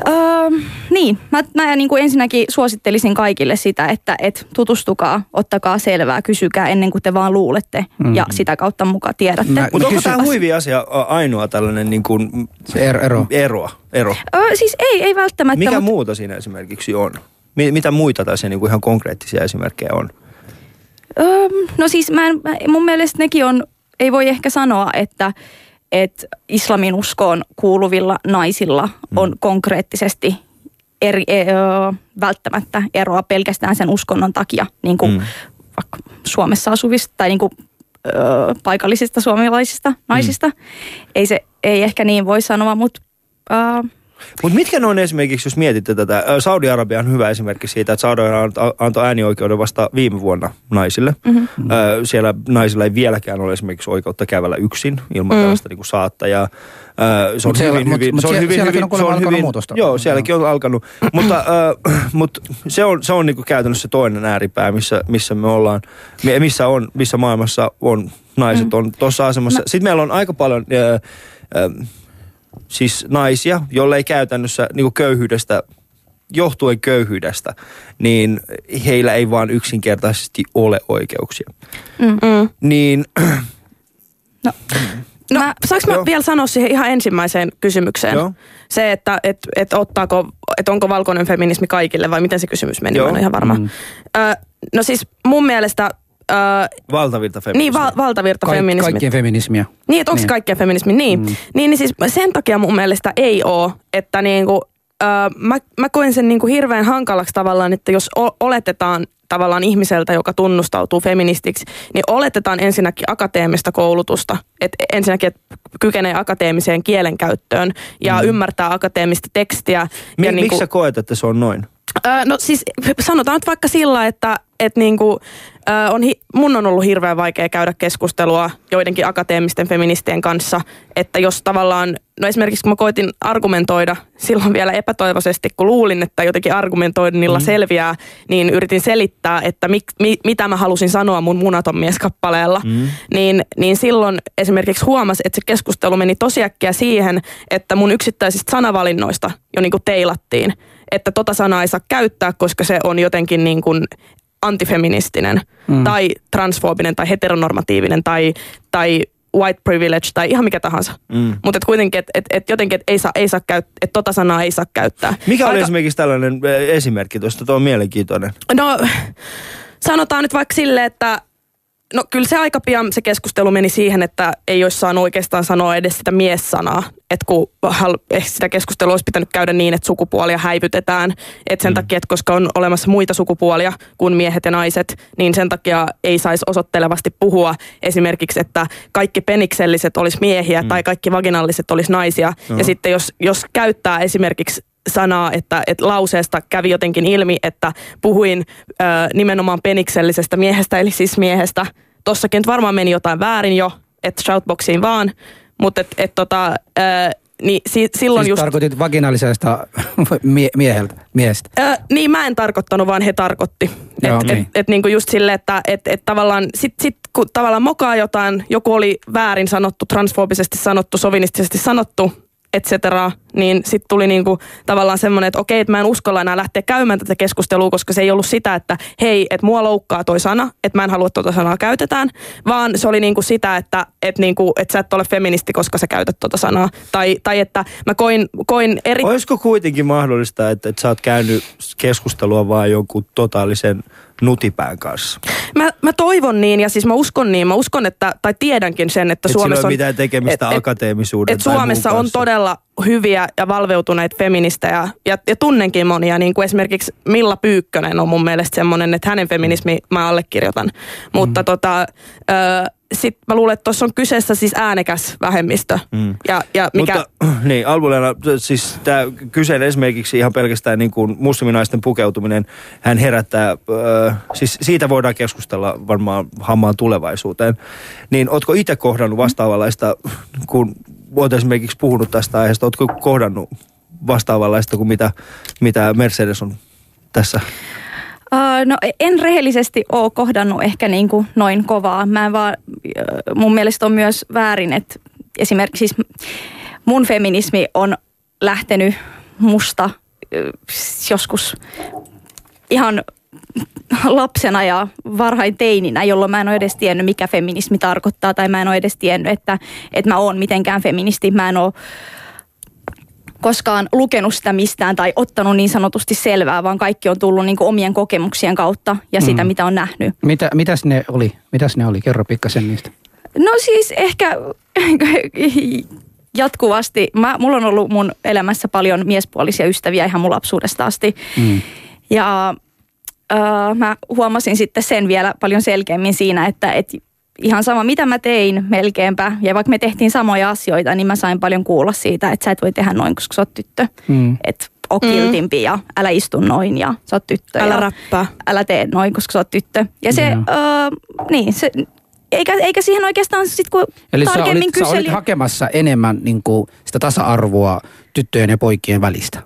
Öö, niin, mä, mä niin kuin ensinnäkin suosittelisin kaikille sitä, että et tutustukaa, ottakaa selvää, kysykää ennen kuin te vaan luulette Mm. ja sitä kautta mukaan tiedätte. Mutta onko tämä huivi-asia ä, ainoa tällainen niin kuin, Se er- ero. eroa? ero? Öö, siis ei, ei välttämättä. Mikä mutta- muuta siinä esimerkiksi on? Mi- mitä muita tässä niin kuin ihan konkreettisia esimerkkejä on? Öö, no siis mä en, mä- mun mielestä nekin on, ei voi ehkä sanoa, että, että islamin uskoon kuuluvilla naisilla on konkreettisesti eri, e, ö, välttämättä eroa pelkästään sen uskonnon takia, niin kuin Mm. vaikka Suomessa asuvista tai niin kuin, ö, paikallisista suomalaisista naisista. Ei se, ei ehkä niin voi sanoa, mutta ö, Mutta mitkä ne on esimerkiksi, jos mietitte tätä, Saudi-Arabia on hyvä esimerkki siitä, että Saudi-Arabia antoi äänioikeuden vasta viime vuonna naisille. Mm-hmm. Siellä naisilla ei vieläkään ole esimerkiksi oikeutta kävellä yksin ilman mm. tällaista niin kuin saattajaa. Se on Mut siellä- hyvin, mut- hyvin, mut se on hyvin, hyvin, on se on alkanut hyvin, muutosta. Joo, sielläkin on alkanut. mutta äh, mut se on, se on niin kuin käytännössä toinen ääripää, missä, missä me ollaan, mi- missä, on, missä maailmassa on naiset on tuossa asemassa. Sitten meillä on aika paljon äh, äh, siis naisia, joille ei käytännössä niin kuin köyhyydestä, johtuen köyhyydestä, niin heillä ei vaan yksinkertaisesti ole oikeuksia. Mm. Niin no, No, Mä- saanko mä Joo. vielä sanoa siihen ihan ensimmäiseen kysymykseen? Joo. Se, että et, et ottaako, et onko valkoinen feminismi kaikille vai miten se kysymys meni, Joo. mä en ole ihan varma. Mm. Ö, no siis mun mielestä, ö, valtavirta niin val, valtavirta Kaik, feminismi. kaikkien feminismiä. Niin, että onko Niin. niin. kaikkea feminismi? Niin. Mm. niin. Niin siis sen takia mun mielestä ei ole, että niinku, ö, mä, mä koen sen niinku hirveän hankalaksi tavallaan, että jos o, oletetaan tavallaan ihmiseltä, joka tunnustautuu feministiksi, niin oletetaan ensinnäkin akateemista koulutusta. Et ensinnäkin, että kykenee akateemiseen kielenkäyttöön ja mm. ymmärtää akateemista tekstiä. Mi- ja miksi niinku, sä koet, että se on noin? Öö, no siis sanotaan nyt vaikka sillä, että et niinku, öö, on hi- mun on ollut hirveän vaikea käydä keskustelua joidenkin akateemisten feministien kanssa, että jos tavallaan, no esimerkiksi kun mä koitin argumentoida silloin vielä epätoivoisesti, kun luulin, että jotenkin argumentoinnilla mm. selviää, niin yritin selittää, että mi- mi- mitä mä halusin sanoa mun munaton mieskappaleella, mm. niin, niin silloin esimerkiksi huomasi, että se keskustelu meni tosiäkkiä siihen, että mun yksittäisistä sanavalinnoista jo niinku teilattiin että tota sanaa ei saa käyttää, koska se on jotenkin niin kuin antifeministinen mm. tai transfoobinen tai heteronormatiivinen tai, tai white privilege tai ihan mikä tahansa. Mm. Mutta et kuitenkin, että et, et jotenkin, että ei saa, ei saa käyt, et tota sanaa ei saa käyttää. Mikä oli Aika- esimerkiksi tällainen esimerkki tuosta? Tuo on mielenkiintoinen. No sanotaan nyt vaikka silleen, että no kyllä se aika pian se keskustelu meni siihen, että ei olisi saanut oikeastaan sanoa edes sitä mies-sanaa. Että kun ehkä sitä keskustelua olisi pitänyt käydä niin, että sukupuolia häivytetään. Että sen mm. takia, että koska on olemassa muita sukupuolia kuin miehet ja naiset, niin sen takia ei saisi osoittelevasti puhua esimerkiksi, että kaikki penikselliset olisi miehiä mm. tai kaikki vaginalliset olisi naisia. Joo. Ja sitten jos, jos käyttää esimerkiksi sanaa, että, että lauseesta kävi jotenkin ilmi, että puhuin ö, nimenomaan peniksellisestä miehestä, eli siis miehestä. Tossakin nyt varmaan meni jotain väärin jo, että shoutboxiin vaan, mutta et, et tota, ö, niin si, silloin Siis just... tarkoitit vaginalisesta mie- mieheltä, miehestä. Ö, niin mä en tarkoittanut, vaan he tarkoitti. Joo, Että niin. et, et, niinku just silleen, että et, et tavallaan sit, sit, kun tavallaan mokaa jotain, joku oli väärin sanottu, transfobisesti sanottu, sovinistisesti sanottu, et cetera, niin sitten tuli niinku tavallaan semmoinen, että okei, että mä en uskalla enää lähteä käymään tätä keskustelua, koska se ei ollut sitä, että hei, että mua loukkaa toi sana, että mä en halua tuota sanaa käytetään, vaan se oli niinku sitä, että et niinku, et sä et ole feministi, koska sä käytät tuota sanaa. Tai, tai että mä koin, koin eri... Olisiko kuitenkin mahdollista, että, että sä oot käynyt keskustelua vaan jonkun totaalisen nutipään kanssa? Mä, mä toivon niin ja siis mä uskon niin. Mä uskon, että, tai tiedänkin sen, että Et Suomessa on... mitään tekemistä akateemisuuden et tai muun Suomessa on todella hyviä ja valveutuneita feministejä ja, ja tunnenkin monia, niin kuin esimerkiksi Milla Pyykkönen on mun mielestä semmoinen, että hänen feminismi mä allekirjoitan. Mm. Mutta tota, ö, sit mä luulen, että tuossa on kyseessä siis äänekäs vähemmistö. Mm. Ja, ja mikä... Mutta niin, Albuleena, siis tämä kyseinen esimerkiksi ihan pelkästään niin kuin musliminaisten pukeutuminen, hän herättää, äh, siis siitä voidaan keskustella varmaan hammaan tulevaisuuteen. Niin ootko itse kohdannut vastaavanlaista, kun oot esimerkiksi puhunut tästä aiheesta, ootko kohdannut vastaavanlaista kuin mitä, mitä Mercedes on tässä? Uh, no en rehellisesti ole kohdannut ehkä niin kuin noin kovaa. Mä en vaan, äh, mun mielestä on myös väärin, että esimerkiksi siis mun feminismi on lähtenyt musta äh, joskus ihan lapsena ja varhain teininä, jolloin mä en ole edes tiennyt, mikä feminismi tarkoittaa, tai mä en ole edes tiennyt, että, että mä oon mitenkään feministi. Mä en ole koskaan lukenut sitä mistään tai ottanut niin sanotusti selvää, vaan kaikki on tullut niin omien kokemuksien kautta ja sitä, Mm. mitä on nähnyt. Mitä, mitäs ne oli? Mitäs ne oli? Kerro pikkasen niistä. No siis ehkä jatkuvasti, mä, mulla on ollut mun elämässä paljon miespuolisia ystäviä ihan mun lapsuudesta asti. Mm. Ja mä huomasin sitten sen vielä paljon selkeämmin siinä, että et ihan sama mitä mä tein melkeinpä, ja vaikka me tehtiin samoja asioita, niin mä sain paljon kuulla siitä, että sä et voi tehdä noin, koska sä oot tyttö. Mm. Että oo Mm. kiltimpi ja älä istu noin ja sä oot tyttö. Älä ja räppää. älä tee noin, koska sä oot tyttö. Ja se, Joo. öö, niin, se, eikä, eikä siihen oikeastaan sit kun Eli sä tarkemmin olit, sä kyseli. olit hakemassa enemmän niin kuin, sitä tasa-arvoa tyttöjen ja poikien välistä.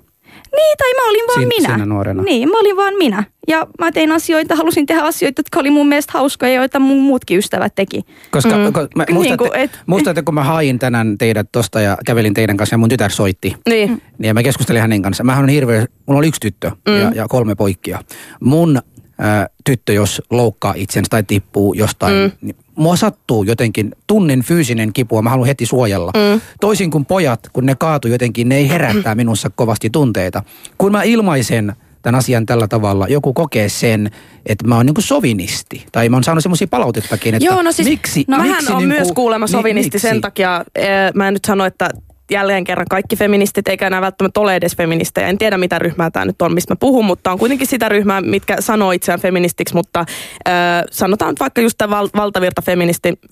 Niin, tai mä olin vaan Siin- minä. nuorena. Niin, mä olin vaan minä. Ja mä tein asioita, halusin tehdä asioita, jotka oli mun mielestä hauskoja, joita mun muutkin ystävät teki. Koska Mm. mm. mä, Niin muistatte, kuin, et- muistatte, kun mä hain tänään teidät tosta ja kävelin teidän kanssa ja mun tytär soitti. Niin. Niin ja mä keskustelin hänen kanssa. Mähän on hirveä, mulla oli yksi tyttö mm. ja, ja kolme poikia. Mun ä, tyttö, jos loukkaa itsensä tai tippuu jostain, mm. niin mua sattuu jotenkin, tunnen fyysinen kipua, mä haluan heti suojella. Mm. Toisin kuin pojat, kun ne kaatu jotenkin, ne ei herättää minussa kovasti tunteita. Kun mä ilmaisen tämän asian tällä tavalla, joku kokee sen, että mä oon niin kuin sovinisti. Tai mä oon saanut semmoisia palautettakin, että Joo, no siis miksi, no, miksi mähän on niinku- myös kuulemma sovinisti miksi? sen takia, eh, mä en nyt sano, että jälleen kerran kaikki feministit eikä enää välttämättä ole edes feministejä. En tiedä mitä ryhmää tämä nyt on, mistä mä puhun, mutta on kuitenkin sitä ryhmää, mitkä sanoo itseään feministiksi, mutta äh, sanotaan nyt vaikka just val- valtavirta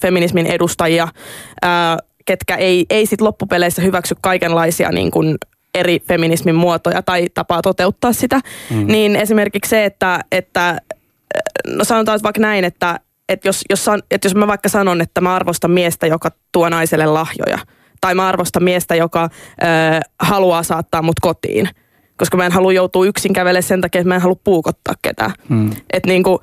feminismin edustajia, äh, ketkä ei, ei sit loppupeleissä hyväksy kaikenlaisia niin kuin eri feminismin muotoja tai tapaa toteuttaa sitä. Mm. Niin esimerkiksi se, että, että no sanotaan vaikka näin, että, että, jos, jos, san, että jos mä vaikka sanon, että mä arvostan miestä, joka tuo naiselle lahjoja, tai mä arvostan miestä, joka ö, haluaa saattaa mut kotiin, koska mä en halua joutua yksin kävelemään sen takia, että mä en halua puukottaa ketään. Hmm. Että niinku,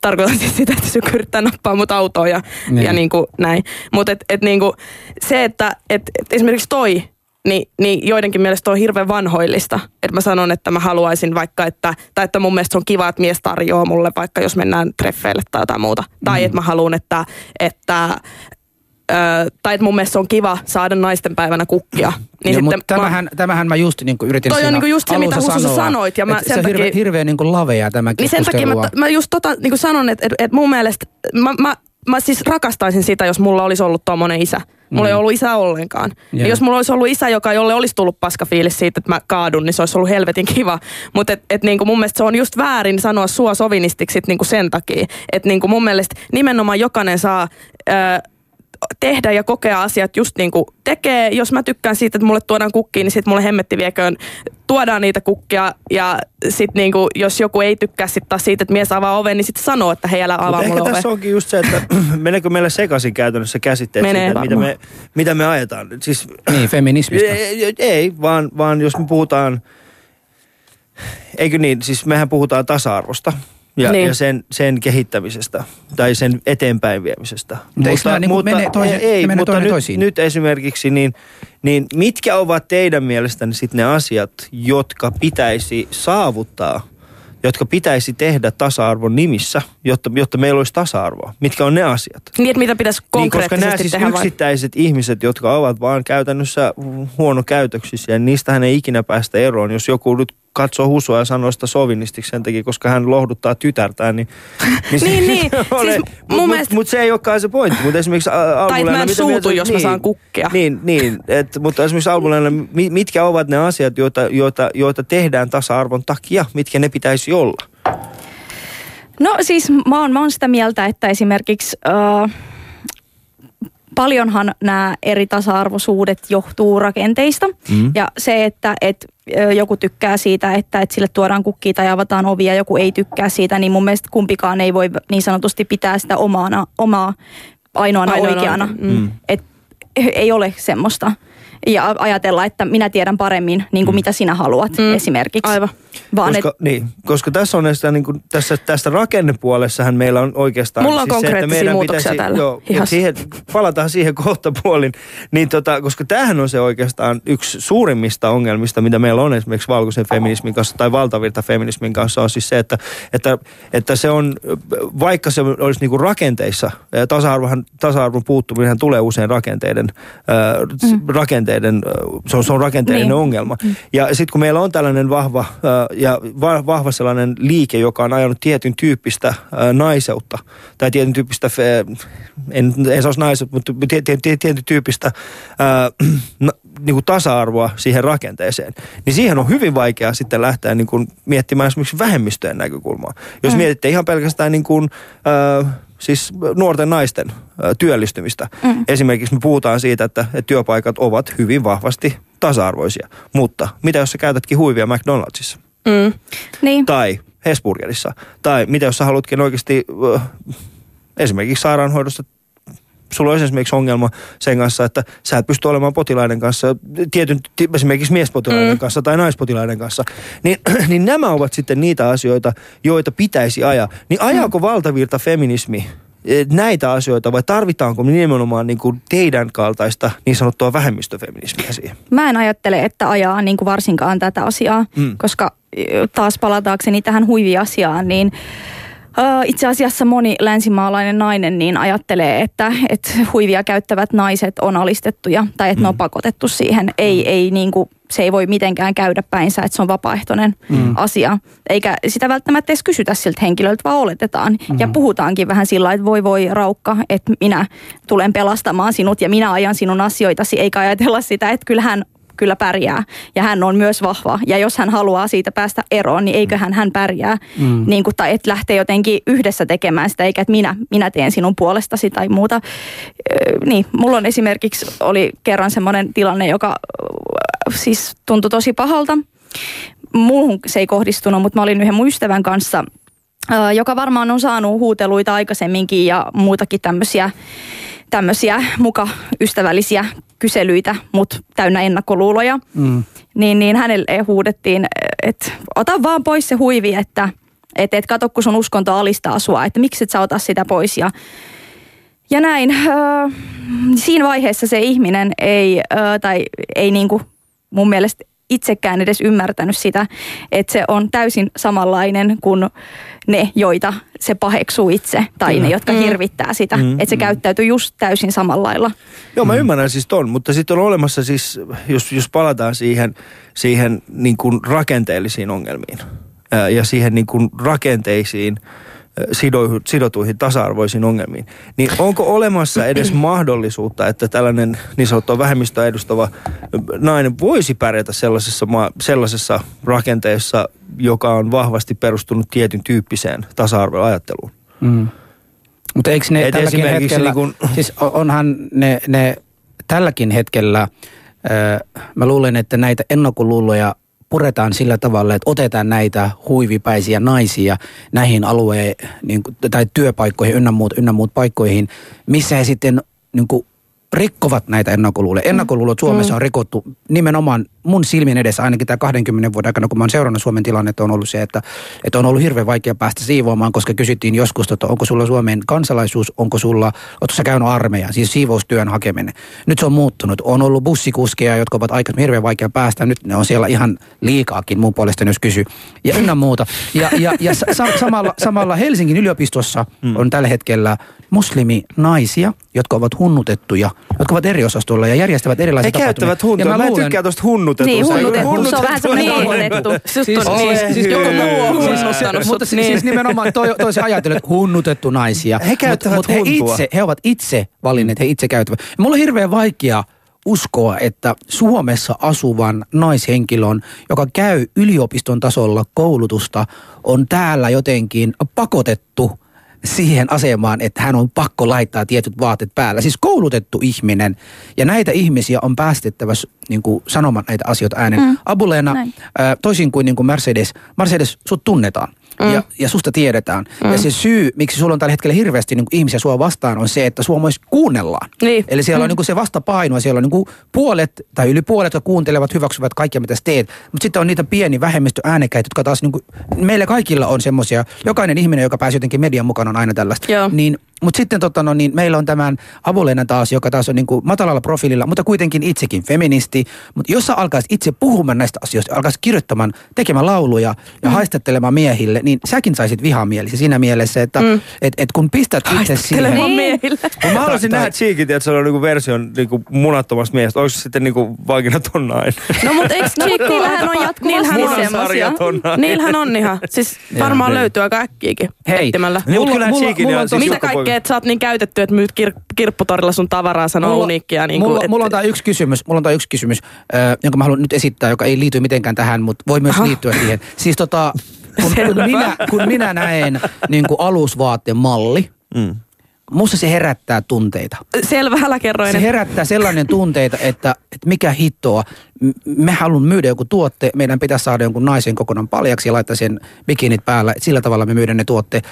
tarkoitan siis sitä, että se yrittää nappaa mut autoon ja, Niin. ja niinku näin. Mutta et, et niinku, se, että et, et esimerkiksi toi, niin, niin joidenkin mielestä on hirveän vanhoillista. Että mä sanon, että mä haluaisin vaikka, että, tai että mun mielestä se on kiva, että mies tarjoaa mulle vaikka, jos mennään treffeille tai jotain muuta. Tai Mm. että mä haluan, että, että Tai että mun mielestä on kiva saada naisten päivänä kukkia. Niin Joo, sitten tämähän, tämähän mä just niin kuin yritin Toi on niinku just se, mitä Husu sanoa, sanoit, ja mä sen se on hirveä, takia- hirveä niin kuin lavea tämä Niin sen takia mä, mä just tota niin sanon, että et, et mun mielestä, mä, mä, mä siis rakastaisin sitä, jos mulla olisi ollut tommonen isä. Mulla ei Mm. ollut isä ollenkaan. Ja jos mulla olisi ollut isä, joka jolle olisi tullut paskafiilis siitä, että mä kaadun, niin se olisi ollut helvetin kiva. Mutta et, et niinku mun mielestä se on just väärin sanoa sua sovinistiksi sit niinku sen takia. Että niinku mun mielestä nimenomaan jokainen saa... Ö, tehdä ja kokea asiat just niin kuin tekee. Jos mä tykkään siitä, että mulle tuodaan kukkia, niin sitten mulle hemmetti vieköön tuodaan niitä kukkia ja sitten niinku, jos joku ei tykkää sit taas siitä, että mies avaa oven, niin sitten sanoo, että hei älä avaa Mutta mulle ehkä oven. tässä onkin just se, että meneekö meillä sekaisin käytännössä käsitteet Menee siitä, mitä me, mitä me ajetaan. Siis, Niin, feminismistä. ei, ei vaan, vaan jos me puhutaan, eikö niin, siis mehän puhutaan tasa-arvosta. Ja, Niin. ja sen, sen kehittämisestä tai sen eteenpäin viemisestä. Mutta eikö nämä niinku mene toisen- ei, ne menee mutta nyt, toisiin? nyt esimerkiksi, niin, niin mitkä ovat teidän mielestänne sitten ne asiat, jotka pitäisi saavuttaa, jotka pitäisi tehdä tasa-arvon nimissä, jotta, jotta meillä olisi tasa-arvoa? Mitkä on ne asiat? Niin, että mitä pitäisi Niin, koska konkreettisesti nämä siis tehdä vai? yksittäiset ihmiset, jotka ovat vaan käytännössä huonokäytöksisiä, niin niistähän ei ikinä päästä eroon. Jos joku nyt katsoo husua ja sanoo sitä sovinistiksi sen takia, koska hän lohduttaa tytärtään, niin... Niin, niin. Siis mun Mutta mielestä- mut se ei olekaan se pointti. Mutta esimerkiksi ä, Tai Albuleena, mä en mitä suutu, mieltä- jos mä saan kukkia. Niin, niin et, mutta esimerkiksi Albuleena, mi- mitkä ovat ne asiat, joita, joita, joita tehdään tasa-arvon takia, mitkä ne pitäisi olla? No siis mä oon, mä oon sitä mieltä, että esimerkiksi äh, paljonhan nämä eri tasa-arvoisuudet johtuu rakenteista. Mm. Ja se, että et, joku tykkää siitä, että et sille tuodaan kukkia tai avataan ovia joku ei tykkää siitä, niin mun mielestä kumpikaan ei voi niin sanotusti pitää sitä omana, omaa ainoana, Ainoana oikeana. mm. Et, ei ole semmoista. Ja ajatella, että minä tiedän paremmin, niin kuin mitä sinä haluat Mm. esimerkiksi. Aivan. Vaan koska, et, niin, koska tässä on näistä, niin kuin, tässä, tässä rakennepuolessahan meillä on oikeastaan... Mulla on se, että konkreettisia meidän muutoksia pitäisi, täällä Joo, siihen, palataan siihen kohta puolin. Niin tota, koska tämähän on se oikeastaan yksi suurimmista ongelmista, mitä meillä on esimerkiksi valkoisen feminismin kanssa tai valtavirta feminismin kanssa, on siis se, että, että, että se on, vaikka se olisi niin kuin rakenteissa, ja tasa-arvohan, tasa-arvon puuttuminen tulee usein rakenteiden, mm. rakenteiden äh, se on, se on rakenteellinen Niin. ongelma. Ja sitten kun meillä on tällainen vahva ja va, vahva sellainen liike, joka on ajanut tietyn tyyppistä naiseutta tai tietyn tyyppistä, en, en saa naiseutta, mutta tietyn, tietyn tyyppistä niin kuin tasa-arvoa siihen rakenteeseen, niin siihen on hyvin vaikea sitten lähteä niin kuin miettimään esimerkiksi vähemmistöjen näkökulmaa. Jos mm. mietitte ihan pelkästään niin kuin, äh, siis nuorten naisten työllistymistä. Mm. Esimerkiksi me puhutaan siitä, että, että työpaikat ovat hyvin vahvasti tasa-arvoisia. Mutta mitä jos sä käytätkin huivia McDonaldsissa? Mm. niin. Tai Hesburgerissa? Tai mitä jos sä haluatkin oikeasti ö, esimerkiksi sairaanhoidossa sulla olisi esimerkiksi ongelma sen kanssa, että sä et pysty olemaan potilaiden kanssa, tietyn, ti- esimerkiksi miespotilaiden mm. kanssa tai naispotilaiden kanssa, niin, niin nämä ovat sitten niitä asioita, joita pitäisi ajaa. Niin ajaako valtavirta feminismi eh, näitä asioita vai tarvitaanko nimenomaan niin kuin teidän kaltaista niin sanottua vähemmistöfeminismiä siihen? Mä en ajattele, että ajaa niin kuin varsinkaan tätä asiaa, Mm. mm. koska ö, taas palatakseni tähän huiviasiaan, niin itse asiassa moni länsimaalainen nainen niin ajattelee, että, että huivia käyttävät naiset on alistettuja tai että mm. ne on pakotettu siihen. Ei, ei niin kuin, se ei voi mitenkään käydä päinsä, että se on vapaaehtoinen mm. asia. Eikä sitä välttämättä edes kysytä siltä henkilöltä, vaan oletetaan. Mm. Ja puhutaankin vähän sillä että voi voi raukka, että minä tulen pelastamaan sinut ja minä ajan sinun asioitasi, eikä ajatella sitä, että kyllähän kyllä pärjää. Ja hän on myös vahva. Ja jos hän haluaa siitä päästä eroon, niin eiköhän hän pärjää. Mm. Niin kuin, tai että lähtee jotenkin yhdessä tekemään sitä, eikä että minä, minä teen sinun puolestasi tai muuta. Öö, niin, mulla on esimerkiksi, oli kerran semmoinen tilanne, joka siis tuntui tosi pahalta. Muuhun se ei kohdistunut, mutta mä olin yhden mun ystävän kanssa, joka varmaan on saanut huuteluita aikaisemminkin ja muutakin tämmöisiä tämmöisiä muka ystävällisiä kyselyitä, mutta täynnä ennakkoluuloja. Mm. Niin, niin hänelle huudettiin, että ota vaan pois se huivi, että et, et kato kun sun uskonto alistaa sua, että miksi et sä ota sitä pois. Ja, ja näin, öö, siinä vaiheessa se ihminen ei, öö, tai ei niinku mun mielestä itsekään edes ymmärtänyt sitä, että se on täysin samanlainen kuin ne, joita se paheksuu itse, tai ne, jotka hirvittää sitä. Mm, Että se käyttäytyy just täysin samalla lailla. Joo, mä ymmärrän siis ton, mutta sitten on olemassa siis, jos, jos palataan siihen, siihen niin kuin rakenteellisiin ongelmiin ja siihen niin kuin rakenteisiin sidotuihin tasa-arvoisiin ongelmiin, niin onko olemassa edes mahdollisuutta, että tällainen niin sanottu vähemmistöä edustava nainen voisi pärjätä sellaisessa, maa, sellaisessa rakenteessa, joka on vahvasti perustunut tietyn tyyppiseen tasa-arvoajatteluun? Mm. Mutta eikö ne Et tälläkin hetkellä, niin kun- siis onhan ne, ne tälläkin hetkellä, ö, mä luulen, että näitä ennakkoluuloja puretaan sillä tavalla, että otetaan näitä huivipäisiä naisia näihin alueen niin kuin, tai työpaikkoihin ynnä muut, ynnä muut paikkoihin, missä he sitten niin kuin, rikkovat näitä ennakkoluuloja. Ennakkoluulot Suomessa on rikottu nimenomaan mun silmin edessä ainakin tämä 20 vuoden aikana, kun mä oon seurannut Suomen tilannetta, on ollut se, että, että on ollut hirveän vaikea päästä siivoamaan, koska kysyttiin joskus, että onko sulla Suomen kansalaisuus, onko sulla, ootko sä käynyt armeijan, siis siivoustyön hakeminen. Nyt se on muuttunut. On ollut bussikuskeja, jotka ovat aikaisemmin hirveän vaikea päästä, nyt ne on siellä ihan liikaakin mun puolesta, jos kysyy. Ja ynnä muuta. Ja, ja, ja sa- samalla, samalla Helsingin yliopistossa on tällä hetkellä musliminaisia, jotka ovat hunnutettuja, jotka ovat eri osastolla ja järjestävät erilaisia He tapahtumia. käyttävät Ja huntua. Mä, en luulen- tykkää tosta hunnutetusta. Niin, hunnutettu. Se on vähän semmoinen Niin. Just Siis- on, siis- niin. siis joku muu on Siis- Mutta siis, siis nimenomaan toi, toi se ajattelu, että hunnutettu naisia. He käyttävät Mut, mut he, itse, he ovat itse valinneet, he itse käyttävät. Mulla on hirveän vaikea uskoa, että Suomessa asuvan naishenkilön, joka käy yliopiston tasolla koulutusta, on täällä jotenkin pakotettu siihen asemaan, että hän on pakko laittaa tietyt vaatteet päällä. Siis koulutettu ihminen. Ja näitä ihmisiä on päästettävä niin kuin, sanomaan näitä asioita ääneen. Mm. Abuleena, toisin kuin, niin kuin Mercedes, Mercedes, sut tunnetaan. Mm. Ja, ja susta tiedetään. Mm. Ja se syy, miksi sulla on tällä hetkellä hirveästi niin kuin ihmisiä sua vastaan, on se, että sua myös kuunnellaan. Niin. Eli siellä on niin kuin se vastapaino, siellä on niin kuin puolet tai yli puolet, jotka kuuntelevat, hyväksyvät kaikkea, mitä sä teet. Mutta sitten on niitä pieni vähemmistö äänekäitä, jotka taas niin kuin, meillä kaikilla on semmoisia, jokainen ihminen, joka pääsee jotenkin median mukaan on aina tällaista. Joo. Niin, mutta sitten tota, no, niin meillä on tämän Abuleena taas, joka taas on niin kuin matalalla profiililla, mutta kuitenkin itsekin feministi. Mutta jos sä alkaisit itse puhumaan näistä asioista, alkaisit kirjoittamaan, tekemään lauluja ja mm. haistattelemaan miehille, niin säkin saisit vihamielisi siinä mielessä, että mm. et, et kun pistät itse siihen... Niin. miehille. Mä haluaisin nähdä Cheekin, että se on niinku version niinku munattomasta miehestä. Onko se sitten niinku vaginaton nainen? No mutta eikö No, Chico, niillähän on jatkuvasti nainen. Niillähän on ihan. Siis varmaan niin. löytyy aika äkkiäkin Hei, Mulla- mulla- Cheekin mulla on siis Mitä joku kaikkea, että sä oot niin käytetty, että myyt kir- kirpputorilla sun tavaraa, sanoo uniikkia. Niin mulla, kuin, mulla on tämä yksi kysymys, mulla on tää yksi kysymys, äh, jonka mä haluan nyt esittää, joka ei liity mitenkään tähän, mutta voi myös Aha. liittyä siihen. Siis tota, kun, kun, minä, kun minä näen niin kuin alusvaatteen malli, Mm. musta se herättää tunteita. Selvä, älä kerro Se herättää sellainen tunteita, että, että mikä hittoa. Me haluamme myydä joku tuotte, meidän pitäisi saada jonkun naisen kokonaan paljaksi ja laittaa sen bikinit päällä. Sillä tavalla me myydään ne tuotteet.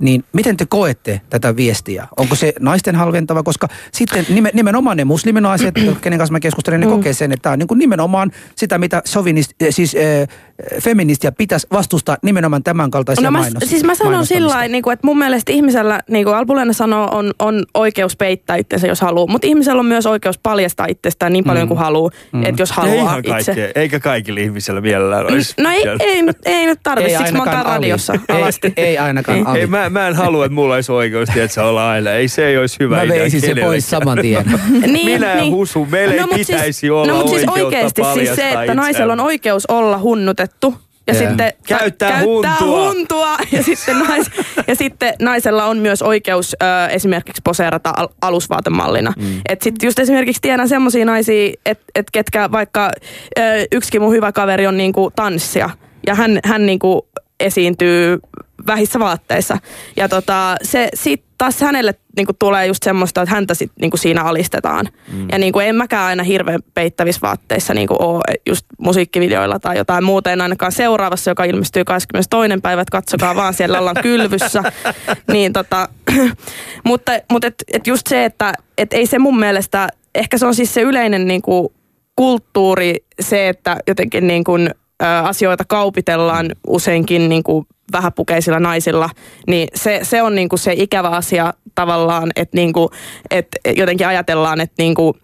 Niin miten te koette tätä viestiä? Onko se naisten halventava? Koska sitten nimen, nimenomaan ne musliminaiset, kenen kanssa mä keskustelen, ne Mm. kokee sen, että tämä on niin kuin nimenomaan sitä, mitä sovinist, eh, siis äh, feministia pitäisi vastustaa nimenomaan tämän kaltaisia No mä, mainos, siis mä sanon sillä niin että mun mielestä ihmisellä, niin kuin Alpulena sanoo, on, on oikeus peittää itsensä, jos haluaa. Mutta ihmisellä on myös oikeus paljastaa itsestään niin paljon kuin haluaa, että jos Ei haluaa ihan itse. kaikkea, eikä kaikilla ihmisillä mielellään olisi. No ei, ei, nyt- ei nyt tarvitse, Ei siksi mä oon radiossa Ei- alasti. Ei ainakaan Ali. Ei, mä, mä en halua, että mulla olisi oikeus, että olla aina. Ei se ei olisi hyvä Mä idea veisin se pois saman tien. Minä ja Husu, meillä ei mut pitäisi olla no, mut siis oikeasti siis se, että naisella on oikeus olla hunnutettu. Ja Joo. sitten Käyttää käyttää huntua. huntua. Ja, sitten nais, ja sitten naisella on myös oikeus ö, esimerkiksi poseerata al- alusvaatemallina. Mm. Et sitten just esimerkiksi tiedän semmoisia naisia, että et ketkä vaikka ö, yksikin mun hyvä kaveri on niinku tanssia. Ja hän, hän niinku esiintyy vähissä vaatteissa. Ja tota, se sit taas hänelle niinku tulee just semmoista, että häntä sit niinku siinä alistetaan. Mm. Ja niinku en mäkään aina hirveän peittävissä vaatteissa niinku oo just musiikkivideoilla tai jotain muuta. En ainakaan seuraavassa, joka ilmestyy 22. päivä, että katsokaa vaan, siellä ollaan kylvyssä. niin tota, mutta mutta et, et just se, että et ei se mun mielestä, ehkä se on siis se yleinen niinku kulttuuri, se, että jotenkin niin kuin, asioita kaupitellaan useinkin niin kuin vähäpukeisilla naisilla, niin se, se on niin kuin se ikävä asia tavallaan, että niin kuin, että jotenkin ajatellaan, että niin kuin,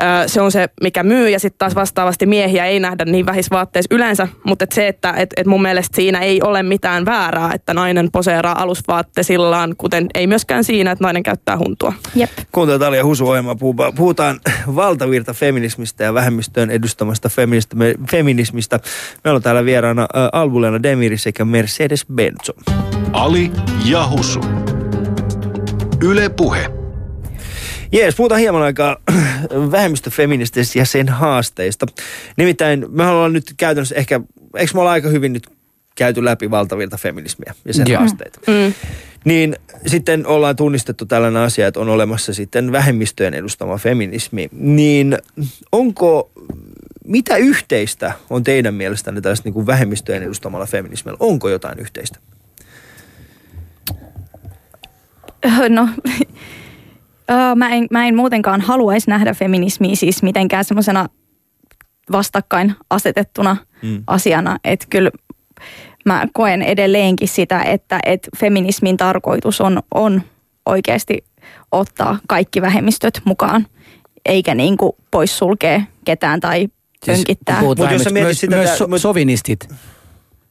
ö, se on se, mikä myy, ja sitten taas vastaavasti miehiä ei nähdä niin vähissä vaatteissa yleensä, mutta et se, että et, et mun mielestä siinä ei ole mitään väärää, että nainen poseeraa alusvaatteisillaan, kuten ei myöskään siinä, että nainen käyttää huntua. Jep. Kuuntelut Ali ja Husu ohjelmaa. Puhutaan- valtavirta feminismistä ja vähemmistöön edustamasta feminista, me- feminismistä. Meillä on täällä vieraana ä, Albulena Demiri sekä Mercedes Benzo. Ali ja Husu. Yle Puhe. Jees, puhutaan hieman aikaa vähemmistöfeminististä ja sen haasteista. Nimittäin me ollaan nyt käytännössä ehkä, eikö me olla aika hyvin nyt käyty läpi valtavirta feminismiä ja sen Joo. haasteita. Mm. Niin sitten ollaan tunnistettu tällainen asia, että on olemassa sitten vähemmistöjen edustama feminismi. Niin onko, mitä yhteistä on teidän mielestänne tällaista niin kuin vähemmistöjen edustamalla feminismillä? Onko jotain yhteistä? No, Öö, mä, en, mä en muutenkaan haluaisi nähdä feminismiä siis mitenkään semmoisena vastakkain asetettuna mm. asiana. Että kyllä mä koen edelleenkin sitä, että, että feminismin tarkoitus on, on oikeasti ottaa kaikki vähemmistöt mukaan, eikä niin kuin poissulkea ketään tai pönkittää. Siis, Mut jos myös, sitä, myös so, sovinistit.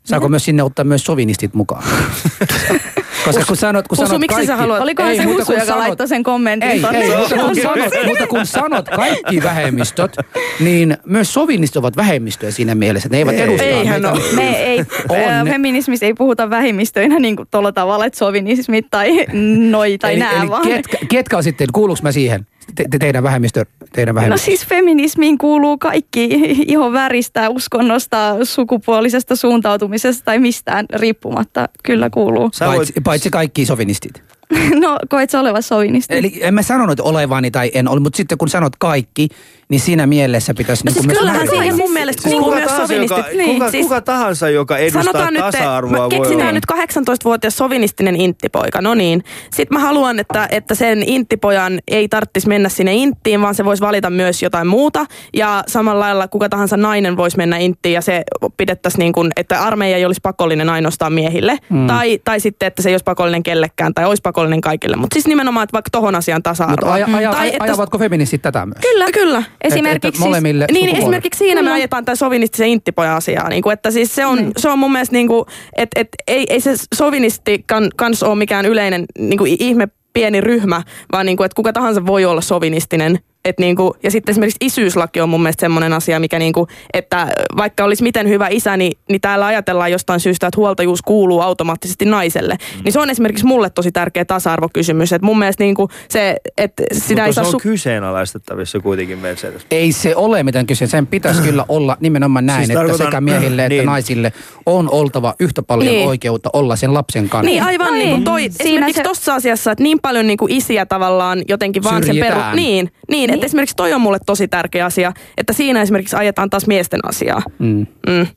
Saako myös sinne ottaa myös sovinistit mukaan? Koska kun sanot, kun Husu, sanot miksi kaikki, sä haluat- Olikohan se mutta Husu, kun joka laittoi sen kommentin Ei, tonne? ei Se mutta, kun se. sanot, mutta kun sanot kaikki vähemmistöt, niin myös sovinistit ovat vähemmistöjä siinä mielessä. Ne eivät Ei. edustaa Eihän meitä. oo. Me ei, On. feminismissä ei puhuta vähemmistöinä niin kuin tuolla tavalla, että sovinismit tai noi tai eli, nää eli vaan. ketkä, ketkä on sitten, kuuluuko mä siihen? Te, te, teidän vähemmistö, teidän No vähemmistö. siis feminismiin kuuluu kaikki ihon väristä, uskonnosta, sukupuolisesta suuntautumisesta tai mistään riippumatta. Kyllä kuuluu. Paitsi, paitsi kaikki sovinistit. No, koet sä oleva sovinisti? Eli en mä sanonut olevani tai en ole, mutta sitten kun sanot kaikki, niin siinä mielessä pitäisi... No niin siis kyllähän siihen mun mielestä siis kuuluu kuka, myös tahansa, joka, sovinistit. kuka, siis- kuka tahansa, joka edustaa Sanotaan nyt, tasa-arvoa, mä voi olla. keksitään nyt 18-vuotias sovinistinen inttipoika, no niin. Sitten mä haluan, että, että sen inttipojan ei tarvitsisi mennä sinne inttiin, vaan se voisi valita myös jotain muuta. Ja samalla lailla kuka tahansa nainen voisi mennä inttiin ja se pidettäisiin niin kuin, että armeija ei olisi pakollinen ainoastaan miehille. Mm. Tai, tai sitten, että se ei olisi pakollinen kellekään tai olisi pakollinen kaikille. Mutta siis nimenomaan, että vaikka tohon asiaan Mutta tasa-arvoa. aja, aja, tai aja, että ajavatko feministit tätä myös? Kyllä, kyllä. Esimerkiksi että molemmille Niin, sukupuolille. esimerkiksi siinä me Kyllä. ajetaan tämän sovinistisen inttipojan asiaa. Niin kuin, että siis se on, Niin. se on mun mielestä, niin kuin, että, että ei, ei se sovinisti kan, kans ole mikään yleinen niin kuin ihme pieni ryhmä, vaan niin kuin, että kuka tahansa voi olla sovinistinen. Et niin kuin, ja sitten esimerkiksi isyyslaki on mun mielestä semmoinen asia, mikä niin kuin, että vaikka olisi miten hyvä isä, niin, niin täällä ajatellaan jostain syystä, että huoltajuus kuuluu automaattisesti naiselle. Mm. Niin se on esimerkiksi mulle tosi tärkeä tasa-arvokysymys. Että mun mielestä niin kuin se, että sitä Mutta ei se saa... on Su- kyseenalaistettavissa kuitenkin Mercedes. Ei se ole mitään kyse. Sen pitäisi kyllä olla nimenomaan näin, Siis että tarkoitan- sekä miehille että niin. naisille on oltava yhtä paljon Niin. oikeutta olla sen lapsen kanssa. Niin, aivan No niin kuin niin. toi, Siinä esimerkiksi se- tuossa asiassa, että niin paljon niin kuin isiä tavallaan jotenkin vaan sen Syrjitään. peru... Niin, niin, niin, että esimerkiksi toi on mulle tosi tärkeä asia, että siinä esimerkiksi ajetaan taas miesten asiaa. Mm. Mm.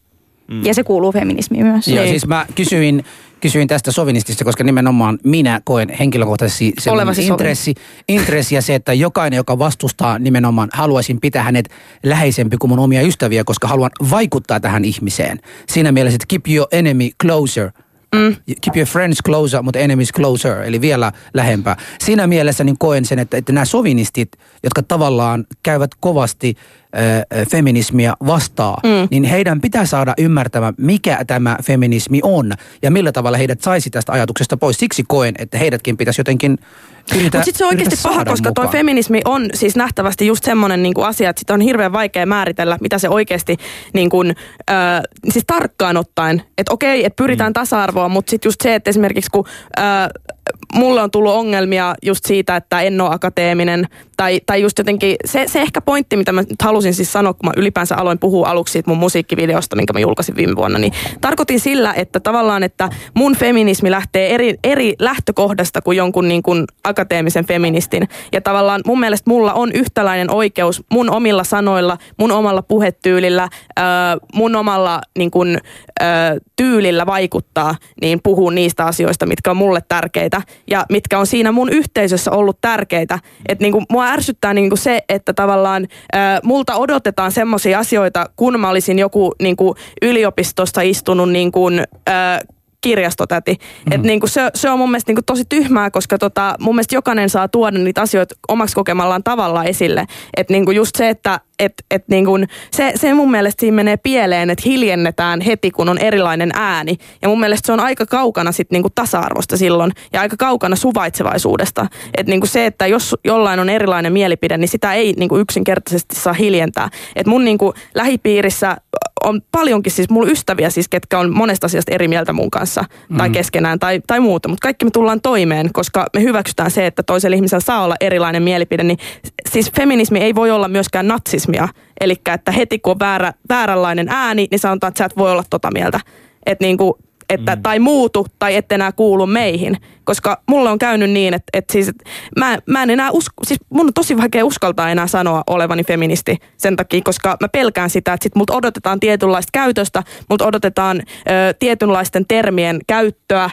Ja se kuuluu feminismiin myös. Ja Niin. siis mä kysyin, kysyin tästä sovinistista, koska nimenomaan minä koen henkilökohtaisesti Olevasi intressi, intressi ja se, että jokainen, joka vastustaa nimenomaan, haluaisin pitää hänet läheisempi kuin mun omia ystäviä, koska haluan vaikuttaa tähän ihmiseen. Siinä mielessä, että keep your enemy closer. Mm. Keep your friends closer, mutta enemies closer, eli vielä lähempää. Siinä mielessä niin koen sen, että, että nämä sovinistit, jotka tavallaan käyvät kovasti feminismiä vastaan, mm. niin heidän pitää saada ymmärtämään, mikä tämä feminismi on ja millä tavalla heidät saisi tästä ajatuksesta pois. Siksi koen, että heidätkin pitäisi jotenkin yritä, Mutta sitten se on oikeasti paha, koska tuo feminismi on siis nähtävästi just semmoinen niinku asia, että sitä on hirveän vaikea määritellä, mitä se oikeasti niinku, ö, siis tarkkaan ottaen. Että okei, että pyritään mm. tasa-arvoon, mutta sitten just se, että esimerkiksi kun ö, mulle on tullut ongelmia just siitä, että en ole akateeminen, tai, tai just jotenkin, se, se ehkä pointti, mitä mä nyt halusin siis sanoa, kun mä ylipäänsä aloin puhua aluksi siitä mun musiikkivideosta, minkä mä julkaisin viime vuonna, niin tarkoitin sillä, että tavallaan, että mun feminismi lähtee eri, eri lähtökohdasta kuin jonkun niin kuin akateemisen feministin. Ja tavallaan mun mielestä mulla on yhtäläinen oikeus mun omilla sanoilla, mun omalla puhetyylillä, mun omalla niin kuin, tyylillä vaikuttaa, niin puhua niistä asioista, mitkä on mulle tärkeitä ja mitkä on siinä mun yhteisössä ollut tärkeitä. Että niin kuin, mua ärsyttää niin kuin se, että tavallaan äh, multa odotetaan semmoisia asioita, kun mä olisin joku niin kuin yliopistosta istunut niin kuin, äh, kirjastotäti. Mm-hmm. Et niinku se, se on mun mielestä niinku tosi tyhmää, koska tota, mun mielestä jokainen saa tuoda niitä asioita omaksi kokemallaan tavalla esille. Että niinku just se, että et, et niinku, se, se mun mielestä siinä menee pieleen, että hiljennetään heti, kun on erilainen ääni. Ja mun mielestä se on aika kaukana sit niinku tasa-arvosta silloin ja aika kaukana suvaitsevaisuudesta. Että niinku se, että jos jollain on erilainen mielipide, niin sitä ei niinku yksinkertaisesti saa hiljentää. Et mun niinku lähipiirissä on paljonkin siis mulla ystäviä siis, ketkä on monesta asiasta eri mieltä mun kanssa mm. tai keskenään tai, tai muuta. Mutta kaikki me tullaan toimeen, koska me hyväksytään se, että toisella ihmisellä saa olla erilainen mielipide. Niin siis feminismi ei voi olla myöskään natsismia. Eli että heti kun on väärä, vääränlainen ääni, niin sanotaan, että sä et voi olla tota mieltä. Että niinku, että, mm. tai muutu tai ette enää kuulu meihin. Koska mulle on käynyt niin, että, että siis, että mä, mä en enää usko, siis mun on tosi vaikea uskaltaa enää sanoa olevani feministi sen takia, koska mä pelkään sitä, että sit multa odotetaan tietynlaista käytöstä, multa odotetaan ö, tietynlaisten termien käyttöä,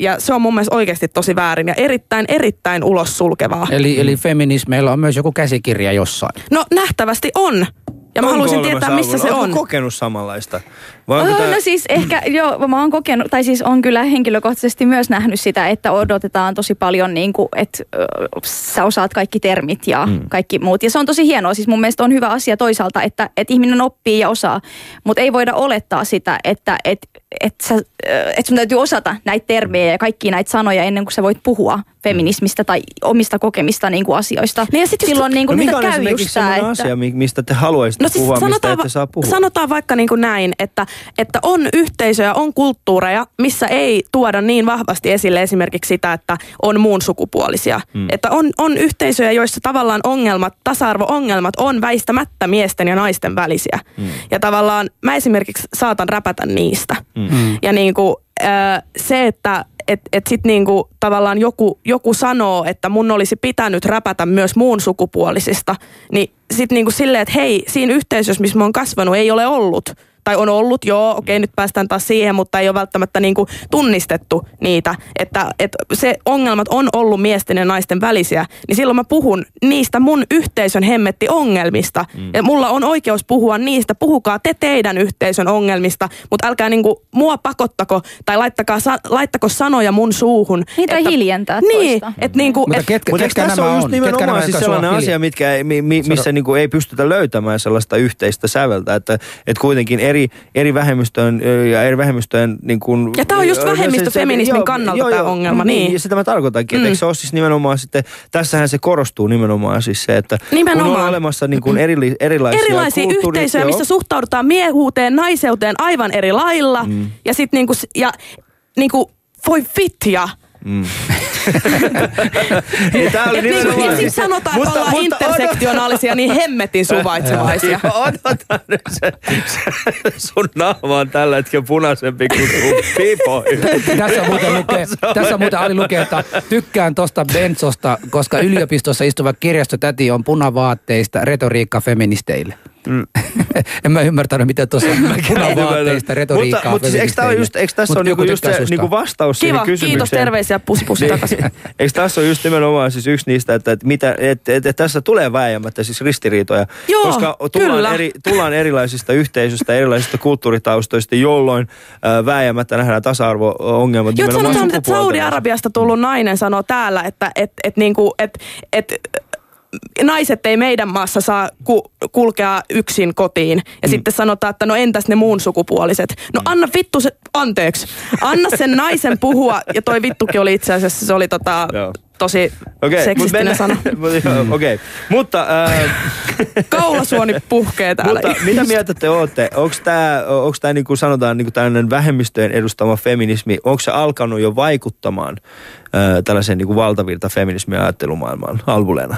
ja se on mun mielestä oikeasti tosi väärin ja erittäin, erittäin ulos sulkevaa. Eli, eli feminismeillä on myös joku käsikirja jossain. No nähtävästi on. Ja mä Onko haluaisin tietää, missä se Oletko on. kokenut samanlaista? Vai onko Oh, tää- no siis ehkä, joo, mä oon kokenut, tai siis on kyllä henkilökohtaisesti myös nähnyt sitä, että odotetaan tosi paljon, niin kuin, että ö, sä osaat kaikki termit ja mm. kaikki muut. Ja se on tosi hienoa, siis mun mielestä on hyvä asia toisaalta, että, että ihminen oppii ja osaa, mutta ei voida olettaa sitä, että, että, että, että sun täytyy osata näitä termejä ja kaikkia näitä sanoja ennen kuin sä voit puhua feminismistä tai omista kokemista niin kuin asioista. Niin ja sit Silloin niin no kuin mikä niitä on käy esimerkiksi just sellainen että... asia, mi- mistä te haluaisitte No siis puhua, mistä sanotaan, ette va- saa puhua? sanotaan vaikka niin kuin näin, että, että on yhteisöjä, on kulttuureja, missä ei tuoda niin vahvasti esille esimerkiksi sitä, että on muun sukupuolisia. Mm. Että on, on yhteisöjä, joissa tavallaan ongelmat, tasa-arvo-ongelmat on väistämättä miesten ja naisten välisiä. Mm. Ja tavallaan mä esimerkiksi saatan räpätä niistä. Mm. Ja niin kuin, se, että et, et sit niinku tavallaan joku, joku sanoo, että mun olisi pitänyt räpätä myös muun sukupuolisista, niin sit niinku silleen, että hei, siinä yhteisössä, missä mä oon kasvanut, ei ole ollut tai on ollut, joo, okei, nyt päästään taas siihen, mutta ei ole välttämättä niin kuin tunnistettu niitä, että, että se ongelmat on ollut miesten ja naisten välisiä, niin silloin mä puhun niistä mun yhteisön hemmetti ongelmista. Mm. Ja mulla on oikeus puhua niistä, puhukaa te teidän yhteisön ongelmista, mutta älkää niin kuin mua pakottako tai laittakaa, sa, laittako sanoja mun suuhun. Niin, tai hiljentää Niin, toista. että niin kuin, Mutta et, ketkä, Mutta ketkä tässä nämä on just? Ketkä nimenomaan nämä, siis sellainen asia, mitkä, ei- mi, mi, missä Sano. niinku ei pystytä löytämään sellaista yhteistä säveltä, että, että kuitenkin eri, eri vähemmistöön ja eri vähemmistöjen niin kuin, Ja tää on just ö, vähemmistöfeminismin joo, kannalta joo, joo, ongelma, niin. niin. Ja sitä mä tarkoitankin, että Mm. eikö se ole siis nimenomaan sitten, tässähän se korostuu nimenomaan siis se, että kun Nimenomaan. on olemassa niin kuin eri, erilaisia, erilaisia yhteisöjä, missä suhtaudutaan miehuuteen, naiseuteen aivan eri lailla. Mm. Ja sitten niinku, s- ja niinku, voi vittia. Niin tää oli Et nimenomaan- ja sitten sanotaan, että Mutta- ollaan mutta intersektionaalisia, niin hemmetin suvaitsevaisia. Odotan nyt se, se, sun naama on tällä hetkellä punaisempi kuin sun pipo. Tässä muuten, lukee, tässä muuten Ali lukee, että tykkään tosta bensosta, koska yliopistossa istuva kirjastotäti on punavaatteista retoriikka feministeille. Mm. en mä ymmärtänyt, miten tuossa punavaatteista retoriikkaa Mutta, mutta siis, eikö, tää ole just, eikö tässä ole joku niinku just se niinku vastaus siihen Kiva, kysymykseen? kiitos, terveisiä, pussi pussi Niin. takaisin. Eikö tässä ole just nimenomaan siis yksi niistä, että, että, mitä, että, että tässä tulee vääjäämättä siis ristiriitoja, Joo, koska tullaan, kyllä. eri, tullaan erilaisista yhteisöistä, erilaisista kulttuuritaustoista, jolloin äh, vääjäämättä nähdään tasa-arvo-ongelmat Joo, sanotaan, että Saudi-Arabiasta tullut nainen sanoo täällä, että et, et, niinku, et, et, naiset ei meidän maassa saa ku, kulkea yksin kotiin. Ja mm. sitten sanotaan, että no entäs ne muun sukupuoliset. No anna vittu se, anteeksi, anna sen naisen puhua. Ja toi vittukin oli itse asiassa, se oli tota, Joo. tosi mut seksistinen sana. mut joo, Okei, mutta... Äh, Kaulasuoni puhkee täällä. Mutta mitä mieltä te olette? Onko tämä, niin kuin sanotaan niin kuin tällainen vähemmistöjen edustama feminismi, onko se alkanut jo vaikuttamaan ää, tällaiseen niin kuin valtavirta feminismin ajattelumaailmaan Albuleena?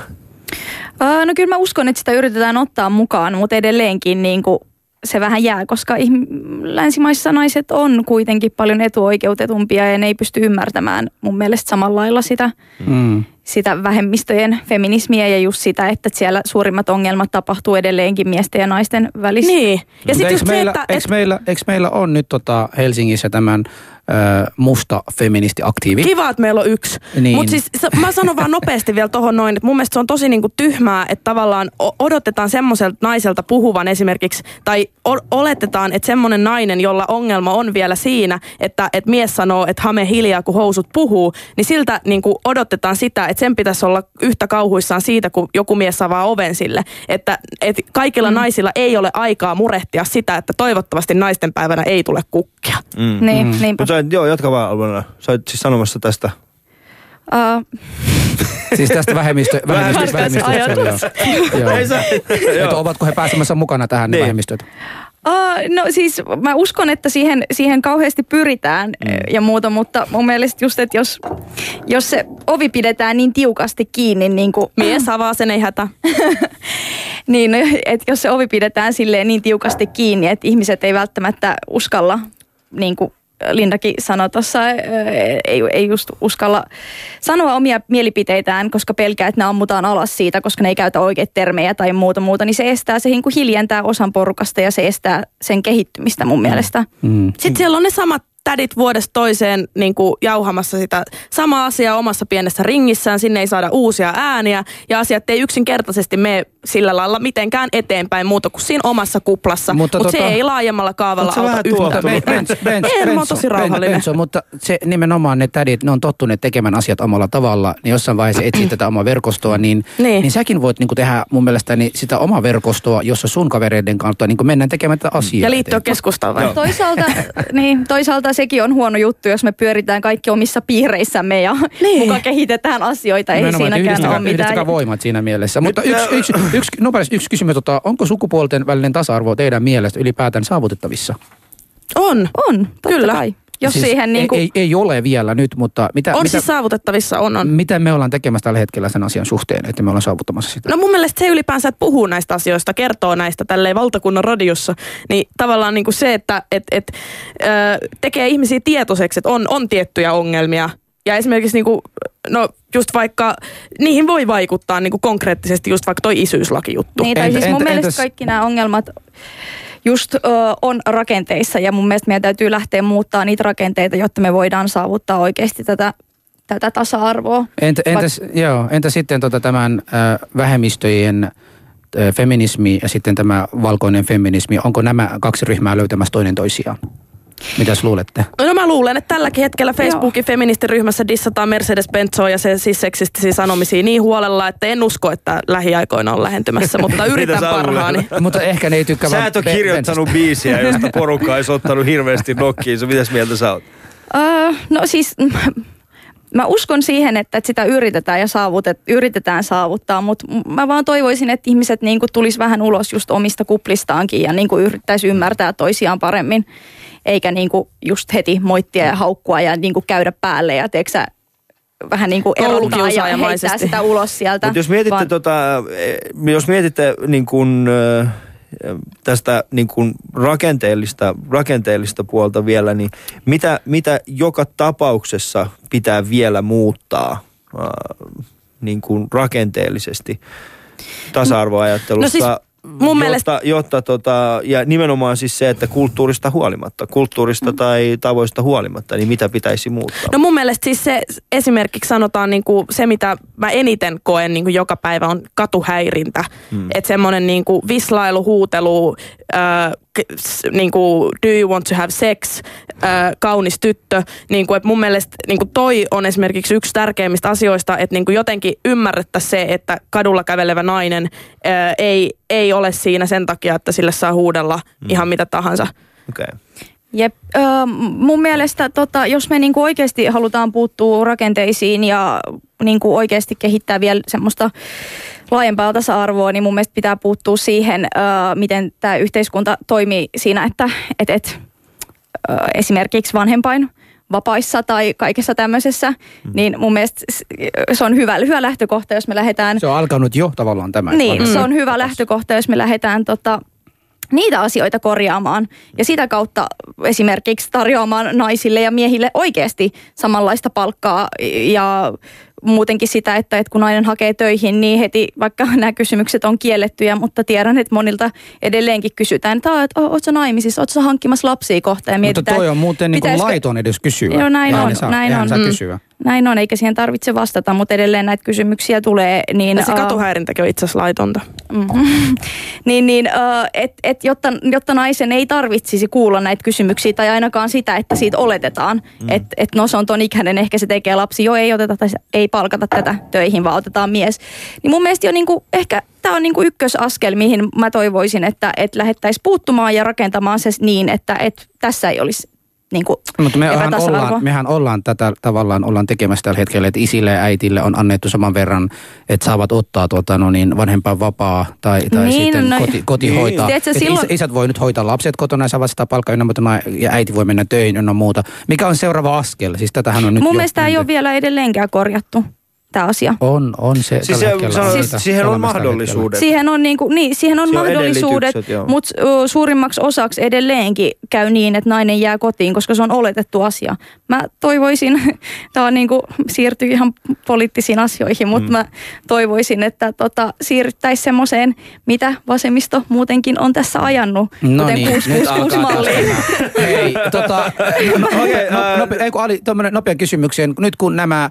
Öö, no kyllä mä uskon, että sitä yritetään ottaa mukaan, mutta edelleenkin niin kuin se vähän jää, koska ihm- länsimaissa naiset on kuitenkin paljon etuoikeutetumpia ja ne ei pysty ymmärtämään mun mielestä samalla lailla sitä, Mm. sitä vähemmistöjen feminismiä ja just sitä, että siellä suurimmat ongelmat tapahtuu edelleenkin miesten ja naisten välissä. Niin. Ja sitten eikö, just se, meillä, että... eikö, meillä, eikö meillä on nyt tota Helsingissä tämän musta feministiaktiivi? Kiva, että meillä on yksi. Niin. Mutta siis mä sanon vaan nopeasti vielä tohon noin, että mun mielestä se on tosi niinku tyhmää, että tavallaan odotetaan semmoiselta naiselta puhuvan esimerkiksi, tai oletetaan, että semmoinen nainen, jolla ongelma on vielä siinä, että et mies sanoo, että hame hiljaa, kun housut puhuu, niin siltä niinku odotetaan sitä, että sen pitäisi olla yhtä kauhuissaan siitä, kun joku mies avaa oven sille. Että et kaikilla mm. naisilla ei ole aikaa murehtia sitä, että toivottavasti naisten päivänä ei tule kukkia. Mm. Niin, mm. niinpä. Mutta joo, jatka vaan Albuleena. Sä olet siis sanomassa tästä. Uh, Siis tästä vähemmistö, vähemmistö, Vähemmistö- joo. Joo. Että joo. ovatko he pääsemässä mukana tähän Niin. vähemmistöt? Uh, no siis mä uskon, että siihen, siihen kauheasti pyritään mm. ja muuta, mutta mun mielestä just, että jos, jos se ovi pidetään niin tiukasti kiinni, niin kuin, Mies avaa sen, ei hätä. niin no, että jos se ovi pidetään silleen niin tiukasti kiinni, että ihmiset ei välttämättä uskalla niin kuin, Lindakin sanoi tuossa, ei, ei just uskalla sanoa omia mielipiteitään, koska pelkää, että ne ammutaan alas siitä, koska ne ei käytä oikeita termejä tai muuta muuta, niin se estää, se niin kuin hiljentää osan porukasta ja se estää sen kehittymistä mun mielestä. Mm. Sitten siellä on ne samat tädit vuodesta toiseen niin kuin jauhamassa sitä samaa asiaa omassa pienessä ringissään. Sinne ei saada uusia ääniä ja asiat ei yksinkertaisesti mene sillä lailla mitenkään eteenpäin muuta kuin siinä omassa kuplassa. Mutta, mutta tota, se ei laajemmalla kaavalla auta yhtään mitään. Ei, mä tosi rauhallinen. Benzo, mutta se nimenomaan ne tädit, ne on tottuneet tekemään asiat omalla tavalla. Niin jossain vaiheessa etsii tätä omaa verkostoa, niin, niin. niin säkin voit niin kuin tehdä mun mielestäni sitä omaa verkostoa, jossa sun kavereiden kautta niin kuin mennään tekemään tätä asiaa. Ja liittyä keskustaan vai? Toisaalta, niin, toisaalta sekin on huono juttu, jos me pyöritään kaikki omissa piireissämme ja niin. muka kehitetään asioita. Ei siinäkään ole mitään. voimat siinä mielessä. Mutta yksi, yksi, yksi, nopeasti yksi kysymys. Tota, onko sukupuolten välinen tasa-arvo teidän mielestä ylipäätään saavutettavissa? On. On, Kyllä. kai. Jos siis siihen niin kuin... ei, ei, ole vielä nyt, mutta... Mitä, on mitä, siis saavutettavissa, on, on. Mitä me ollaan tekemässä tällä hetkellä sen asian suhteen, että me ollaan saavuttamassa sitä? No mun mielestä se ylipäänsä, että puhuu näistä asioista, kertoo näistä tälleen valtakunnan radiossa, niin tavallaan niin kuin se, että et, et, ö, tekee ihmisiä tietoiseksi, että on, on tiettyjä ongelmia, ja esimerkiksi niin kuin, no just vaikka, niihin voi vaikuttaa niin kuin konkreettisesti just vaikka toi isyyslakijuttu. Niin, tai entä, siis mun entä, mielestä entäs... kaikki nämä ongelmat just ö, on rakenteissa ja mun mielestä meidän täytyy lähteä muuttaa niitä rakenteita, jotta me voidaan saavuttaa oikeasti tätä tätä tasa-arvoa. Entä, entäs, Vaik- joo, entä sitten tota tämän ö, vähemmistöjen ö, feminismi ja sitten tämä valkoinen feminismi, onko nämä kaksi ryhmää löytämässä toinen toisiaan? Mitäs luulette? No mä luulen, että tälläkin hetkellä Facebookin feministiryhmässä dissataan Mercedes Benzoa ja se siis seksistisiä sanomisia niin huolella, että en usko, että lähiaikoina on lähentymässä, mutta yritän parhaani. mutta ehkä ne ei tykkää Sä et ole kirjoittanut biisiä, josta porukka olisi ottanut hirveästi nokkiin. Mitäs mieltä sä oot? Uh, no siis mä uskon siihen, että sitä yritetään ja saavutet, yritetään saavuttaa, mutta mä vaan toivoisin, että ihmiset niin tulisi vähän ulos just omista kuplistaankin ja niin yrittäisi ymmärtää toisiaan paremmin eikä niinku just heti moittia ja haukkua ja niinku käydä päälle ja teeksä, vähän niin kuin erottaa ja heittää sitä ulos sieltä. Mut jos mietitte, vaan... tota, eh, jos mietitte niin kuin, tästä niin kuin rakenteellista, rakenteellista puolta vielä, niin mitä, mitä joka tapauksessa pitää vielä muuttaa niin kuin rakenteellisesti tasa-arvoajattelusta? No siis mun jotta, mielestä... Jotta tota, ja nimenomaan siis se, että kulttuurista huolimatta, kulttuurista mm. tai tavoista huolimatta, niin mitä pitäisi muuttaa? No mun mielestä siis se esimerkiksi sanotaan niin kuin se, mitä mä eniten koen niin kuin joka päivä on katuhäirintä. Mm. Että semmoinen niin kuin vislailu, huutelu, äh, niin kuin, do you want to have sex, äh, kaunis tyttö. Niin kuin, että mun mielestä niin kuin toi on esimerkiksi yksi tärkeimmistä asioista, että niin kuin jotenkin ymmärrettäisiin se, että kadulla kävelevä nainen äh, ei, ei ole siinä sen takia, että sille saa huudella mm. ihan mitä tahansa. Okay. Jep. Ö, mun mielestä tota, jos me niinku oikeasti halutaan puuttua rakenteisiin ja niinku oikeasti kehittää vielä semmoista laajempaa tasa-arvoa, niin mun mielestä pitää puuttua siihen, miten tämä yhteiskunta toimii siinä, että et, et, esimerkiksi vanhempain vapaissa tai kaikessa tämmöisessä, mm. niin mun mielestä se on hyvä, hyvä lähtökohta, jos me lähdetään... Se on alkanut jo tavallaan tämä. Niin, se on hyvä lähtökohta, jos me lähdetään tota, niitä asioita korjaamaan ja sitä kautta esimerkiksi tarjoamaan naisille ja miehille oikeasti samanlaista palkkaa ja muutenkin sitä, että, että kun nainen hakee töihin, niin heti, vaikka nämä kysymykset on kiellettyjä, mutta tiedän, että monilta edelleenkin kysytään, että, että ootko hankkimassa, ootko hankkimassa lapsia kohta ja mietitään, Mutta toi on muuten niin kuin laiton edes kysyä. Joo, näin on. Saa, näin on. Saa mm. kysyä. Näin on, eikä siihen tarvitse vastata, mutta edelleen näitä kysymyksiä tulee. Niin, ja se katuhäirintäkin on itse asiassa laitonta. Mm-hmm. niin, niin uh, et, et, jotta, jotta naisen ei tarvitsisi kuulla näitä kysymyksiä tai ainakaan sitä, että siitä oletetaan, mm. että et, no se on ton ikäinen, ehkä se tekee lapsi, jo ei oteta tai ei palkata tätä töihin, vaan otetaan mies. Niin mun mielestä jo niinku, ehkä tämä on niinku ykkösaskel, mihin mä toivoisin, että et lähdettäisiin puuttumaan ja rakentamaan se niin, että et tässä ei olisi niin kuin Mutta mehän ollaan, mehän ollaan tätä tavallaan ollaan tekemässä tällä hetkellä, että isille ja äitille on annettu saman verran, että saavat ottaa tuota, no niin, vanhempaa vapaa tai, tai niin, sitten no, koti, koti niin. hoitaa. Tiedätkö, silloin... isät voi nyt hoitaa lapset kotona ja saavat sitä palkkaa ynnä muuta, ja äiti voi mennä töihin ynnä muuta. Mikä on seuraava askel? Siis tätähän on nyt Mun mielestä ei ole vielä edelleenkään korjattu. Tämä asia. On, on se. Siis se, sanotaan, että sitä siihen on mahdollisuudet. Siihen on, niinku, niin, siihen on Siihen on mahdollisuudet, mutta suurimmaksi osaksi edelleenkin käy niin, että nainen jää kotiin, koska se on oletettu asia. Mä toivoisin, tämä on niinku, siirtyy ihan poliittisiin asioihin, mutta mm. mä toivoisin, että tota, siirryttäisiin semmoiseen, mitä vasemmisto muutenkin on tässä ajanut, No kuten niin, nyt 666 alkaa malliin. Hei, tota, no, Okei, no, ei, kun Ali, tommonen nopea kysymykseen. Nyt kun nämä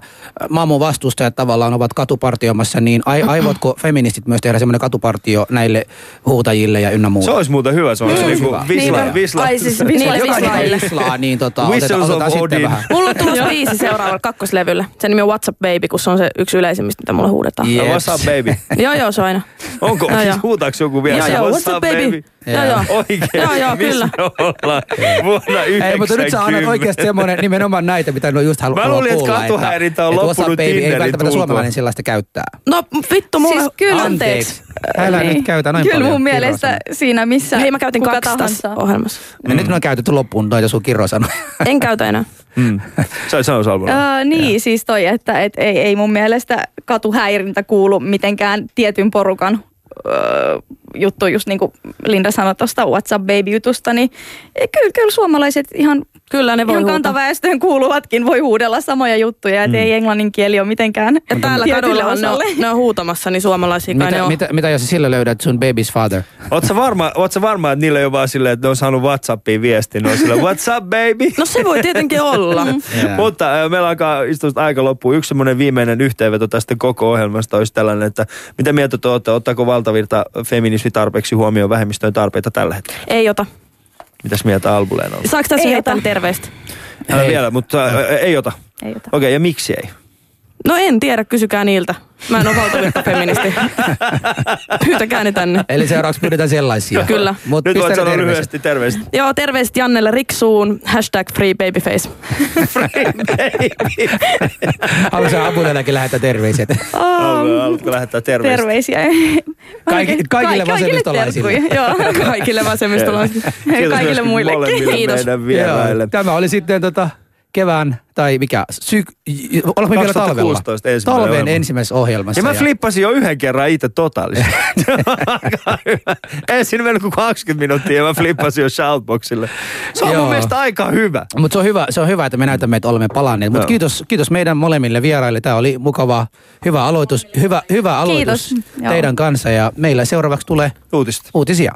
maailman vastustajat tavallaan ovat katupartioimassa, niin ai, aivotko feministit myös tehdä semmoinen katupartio näille huutajille ja ynnä muuta? Se olisi muuten hyvä, se olisi Mm. niinku visla, Niinpä. visla. Ai siis Niille niille jokainen vislaille. vislaa, niin tota, Whistles otetaan, otetaan sitten vähän. Mulla on tulossa biisi seuraavalle kakkoslevylle. Sen nimi on WhatsApp Baby, kun se on se yksi yleisimmistä, mitä mulle huudetaan. Jep. What's up, baby? Joo, joo, se on aina. Onko, Joo, siis huutaako joku vielä Joo, se joo, what's up, baby? Joo, joo. Oikein? Joo, joo, kyllä. Vuonna 90. Ei, mutta nyt sä annat oikeasti semmoinen nimenomaan näitä, mitä ne just halu- Mä haluaa luulin, että katuhäirintä on loppunut WhatsApp Tinderin välttämättä tultua. suomalainen sellaista käyttää. No vittu, mulla... Siis kyllä, Anteeksi. Älä nyt käytä noin Kyllä paljon mun mielestä kirosanoja. siinä missä Hei, mä käytin kaksi tässä tahansa. ohjelmassa. Ja nyt ne on käytetty loppuun noita sun kirosanoja. En käytä enää. Mm. Sä sano Salvola. Öö, niin, siis toi, että et ei, ei mun mielestä katuhäirintä kuulu mitenkään tietyn porukan juttu, just niin kuin Linda sanoi tuosta WhatsApp Baby-jutusta, niin eh, kyllä, kyllä suomalaiset ihan, Kyllä ne voi ihan kantaväestöön kuuluvatkin voi huudella samoja juttuja, että ei englannin kieli ole mitenkään Ja täällä ne on, ne on huutamassa, niin suomalaisia kai ne mitä, on. mitä, mitä jos sillä löydät sun baby's father? Oot sä varma, oot sä varma, että niillä ei ole vaan silleen, että ne on saanut Whatsappiin viestin. Ne on silleen, what's up, baby? No se voi tietenkin olla. Yeah. Mutta äh, meillä alkaa istusta aika loppuun. Yksi semmoinen viimeinen yhteenveto tästä koko ohjelmasta olisi tällainen, että mitä mieltä te olette, ottaako valtavirta feminismi tarpeeksi huomioon vähemmistöjen tarpeita tällä hetkellä? Ei ota. Mitäs mieltä Albuleen on? Saako tässä Ei heittää terveistä? Älä Ei. vielä, mutta äh, ei ota. Ei Okei, ota. okay, ja miksi ei? No en tiedä, kysykää niiltä. Mä en ole valtavirta feministi. Pyytäkää ne tänne. Eli seuraavaksi pyydetään sellaisia. Kyllä. Mut Nyt voit sanoa terveiset. lyhyesti terveistä. Joo, terveiset Jannelle Riksuun. Hashtag free babyface. Haluatko sä Abulellakin lähettää terveiset? Haluatko- Haluatko lähettää terveistä? Terveisiä. Kaikki- kaikille vasemmistolaisille. Joo. Kaikille vasemmistolaisille. Kaikille muillekin. Kiitos. meidän Tämä oli sitten tota kevään, tai mikä, syk... olemme vielä talvella. 2016 ensimmäinen Talven ohjelma. ensimmäisessä ohjelmassa. Ja mä flippasin jo yhden kerran itse totaalisesti. Ensin meni kuin 20 minuuttia ja mä flippasin jo shoutboxille. Se on Joo. mun mielestä aika hyvä. Mutta se on hyvä, se on hyvä, että me näytämme, että olemme palanneet. Mutta Joo. kiitos, kiitos meidän molemmille vieraille. Tämä oli mukava, hyvä aloitus, hyvä, hyvä aloitus Kiitos. Joo. teidän kanssa. Ja meillä seuraavaksi tulee Uutista. uutisia.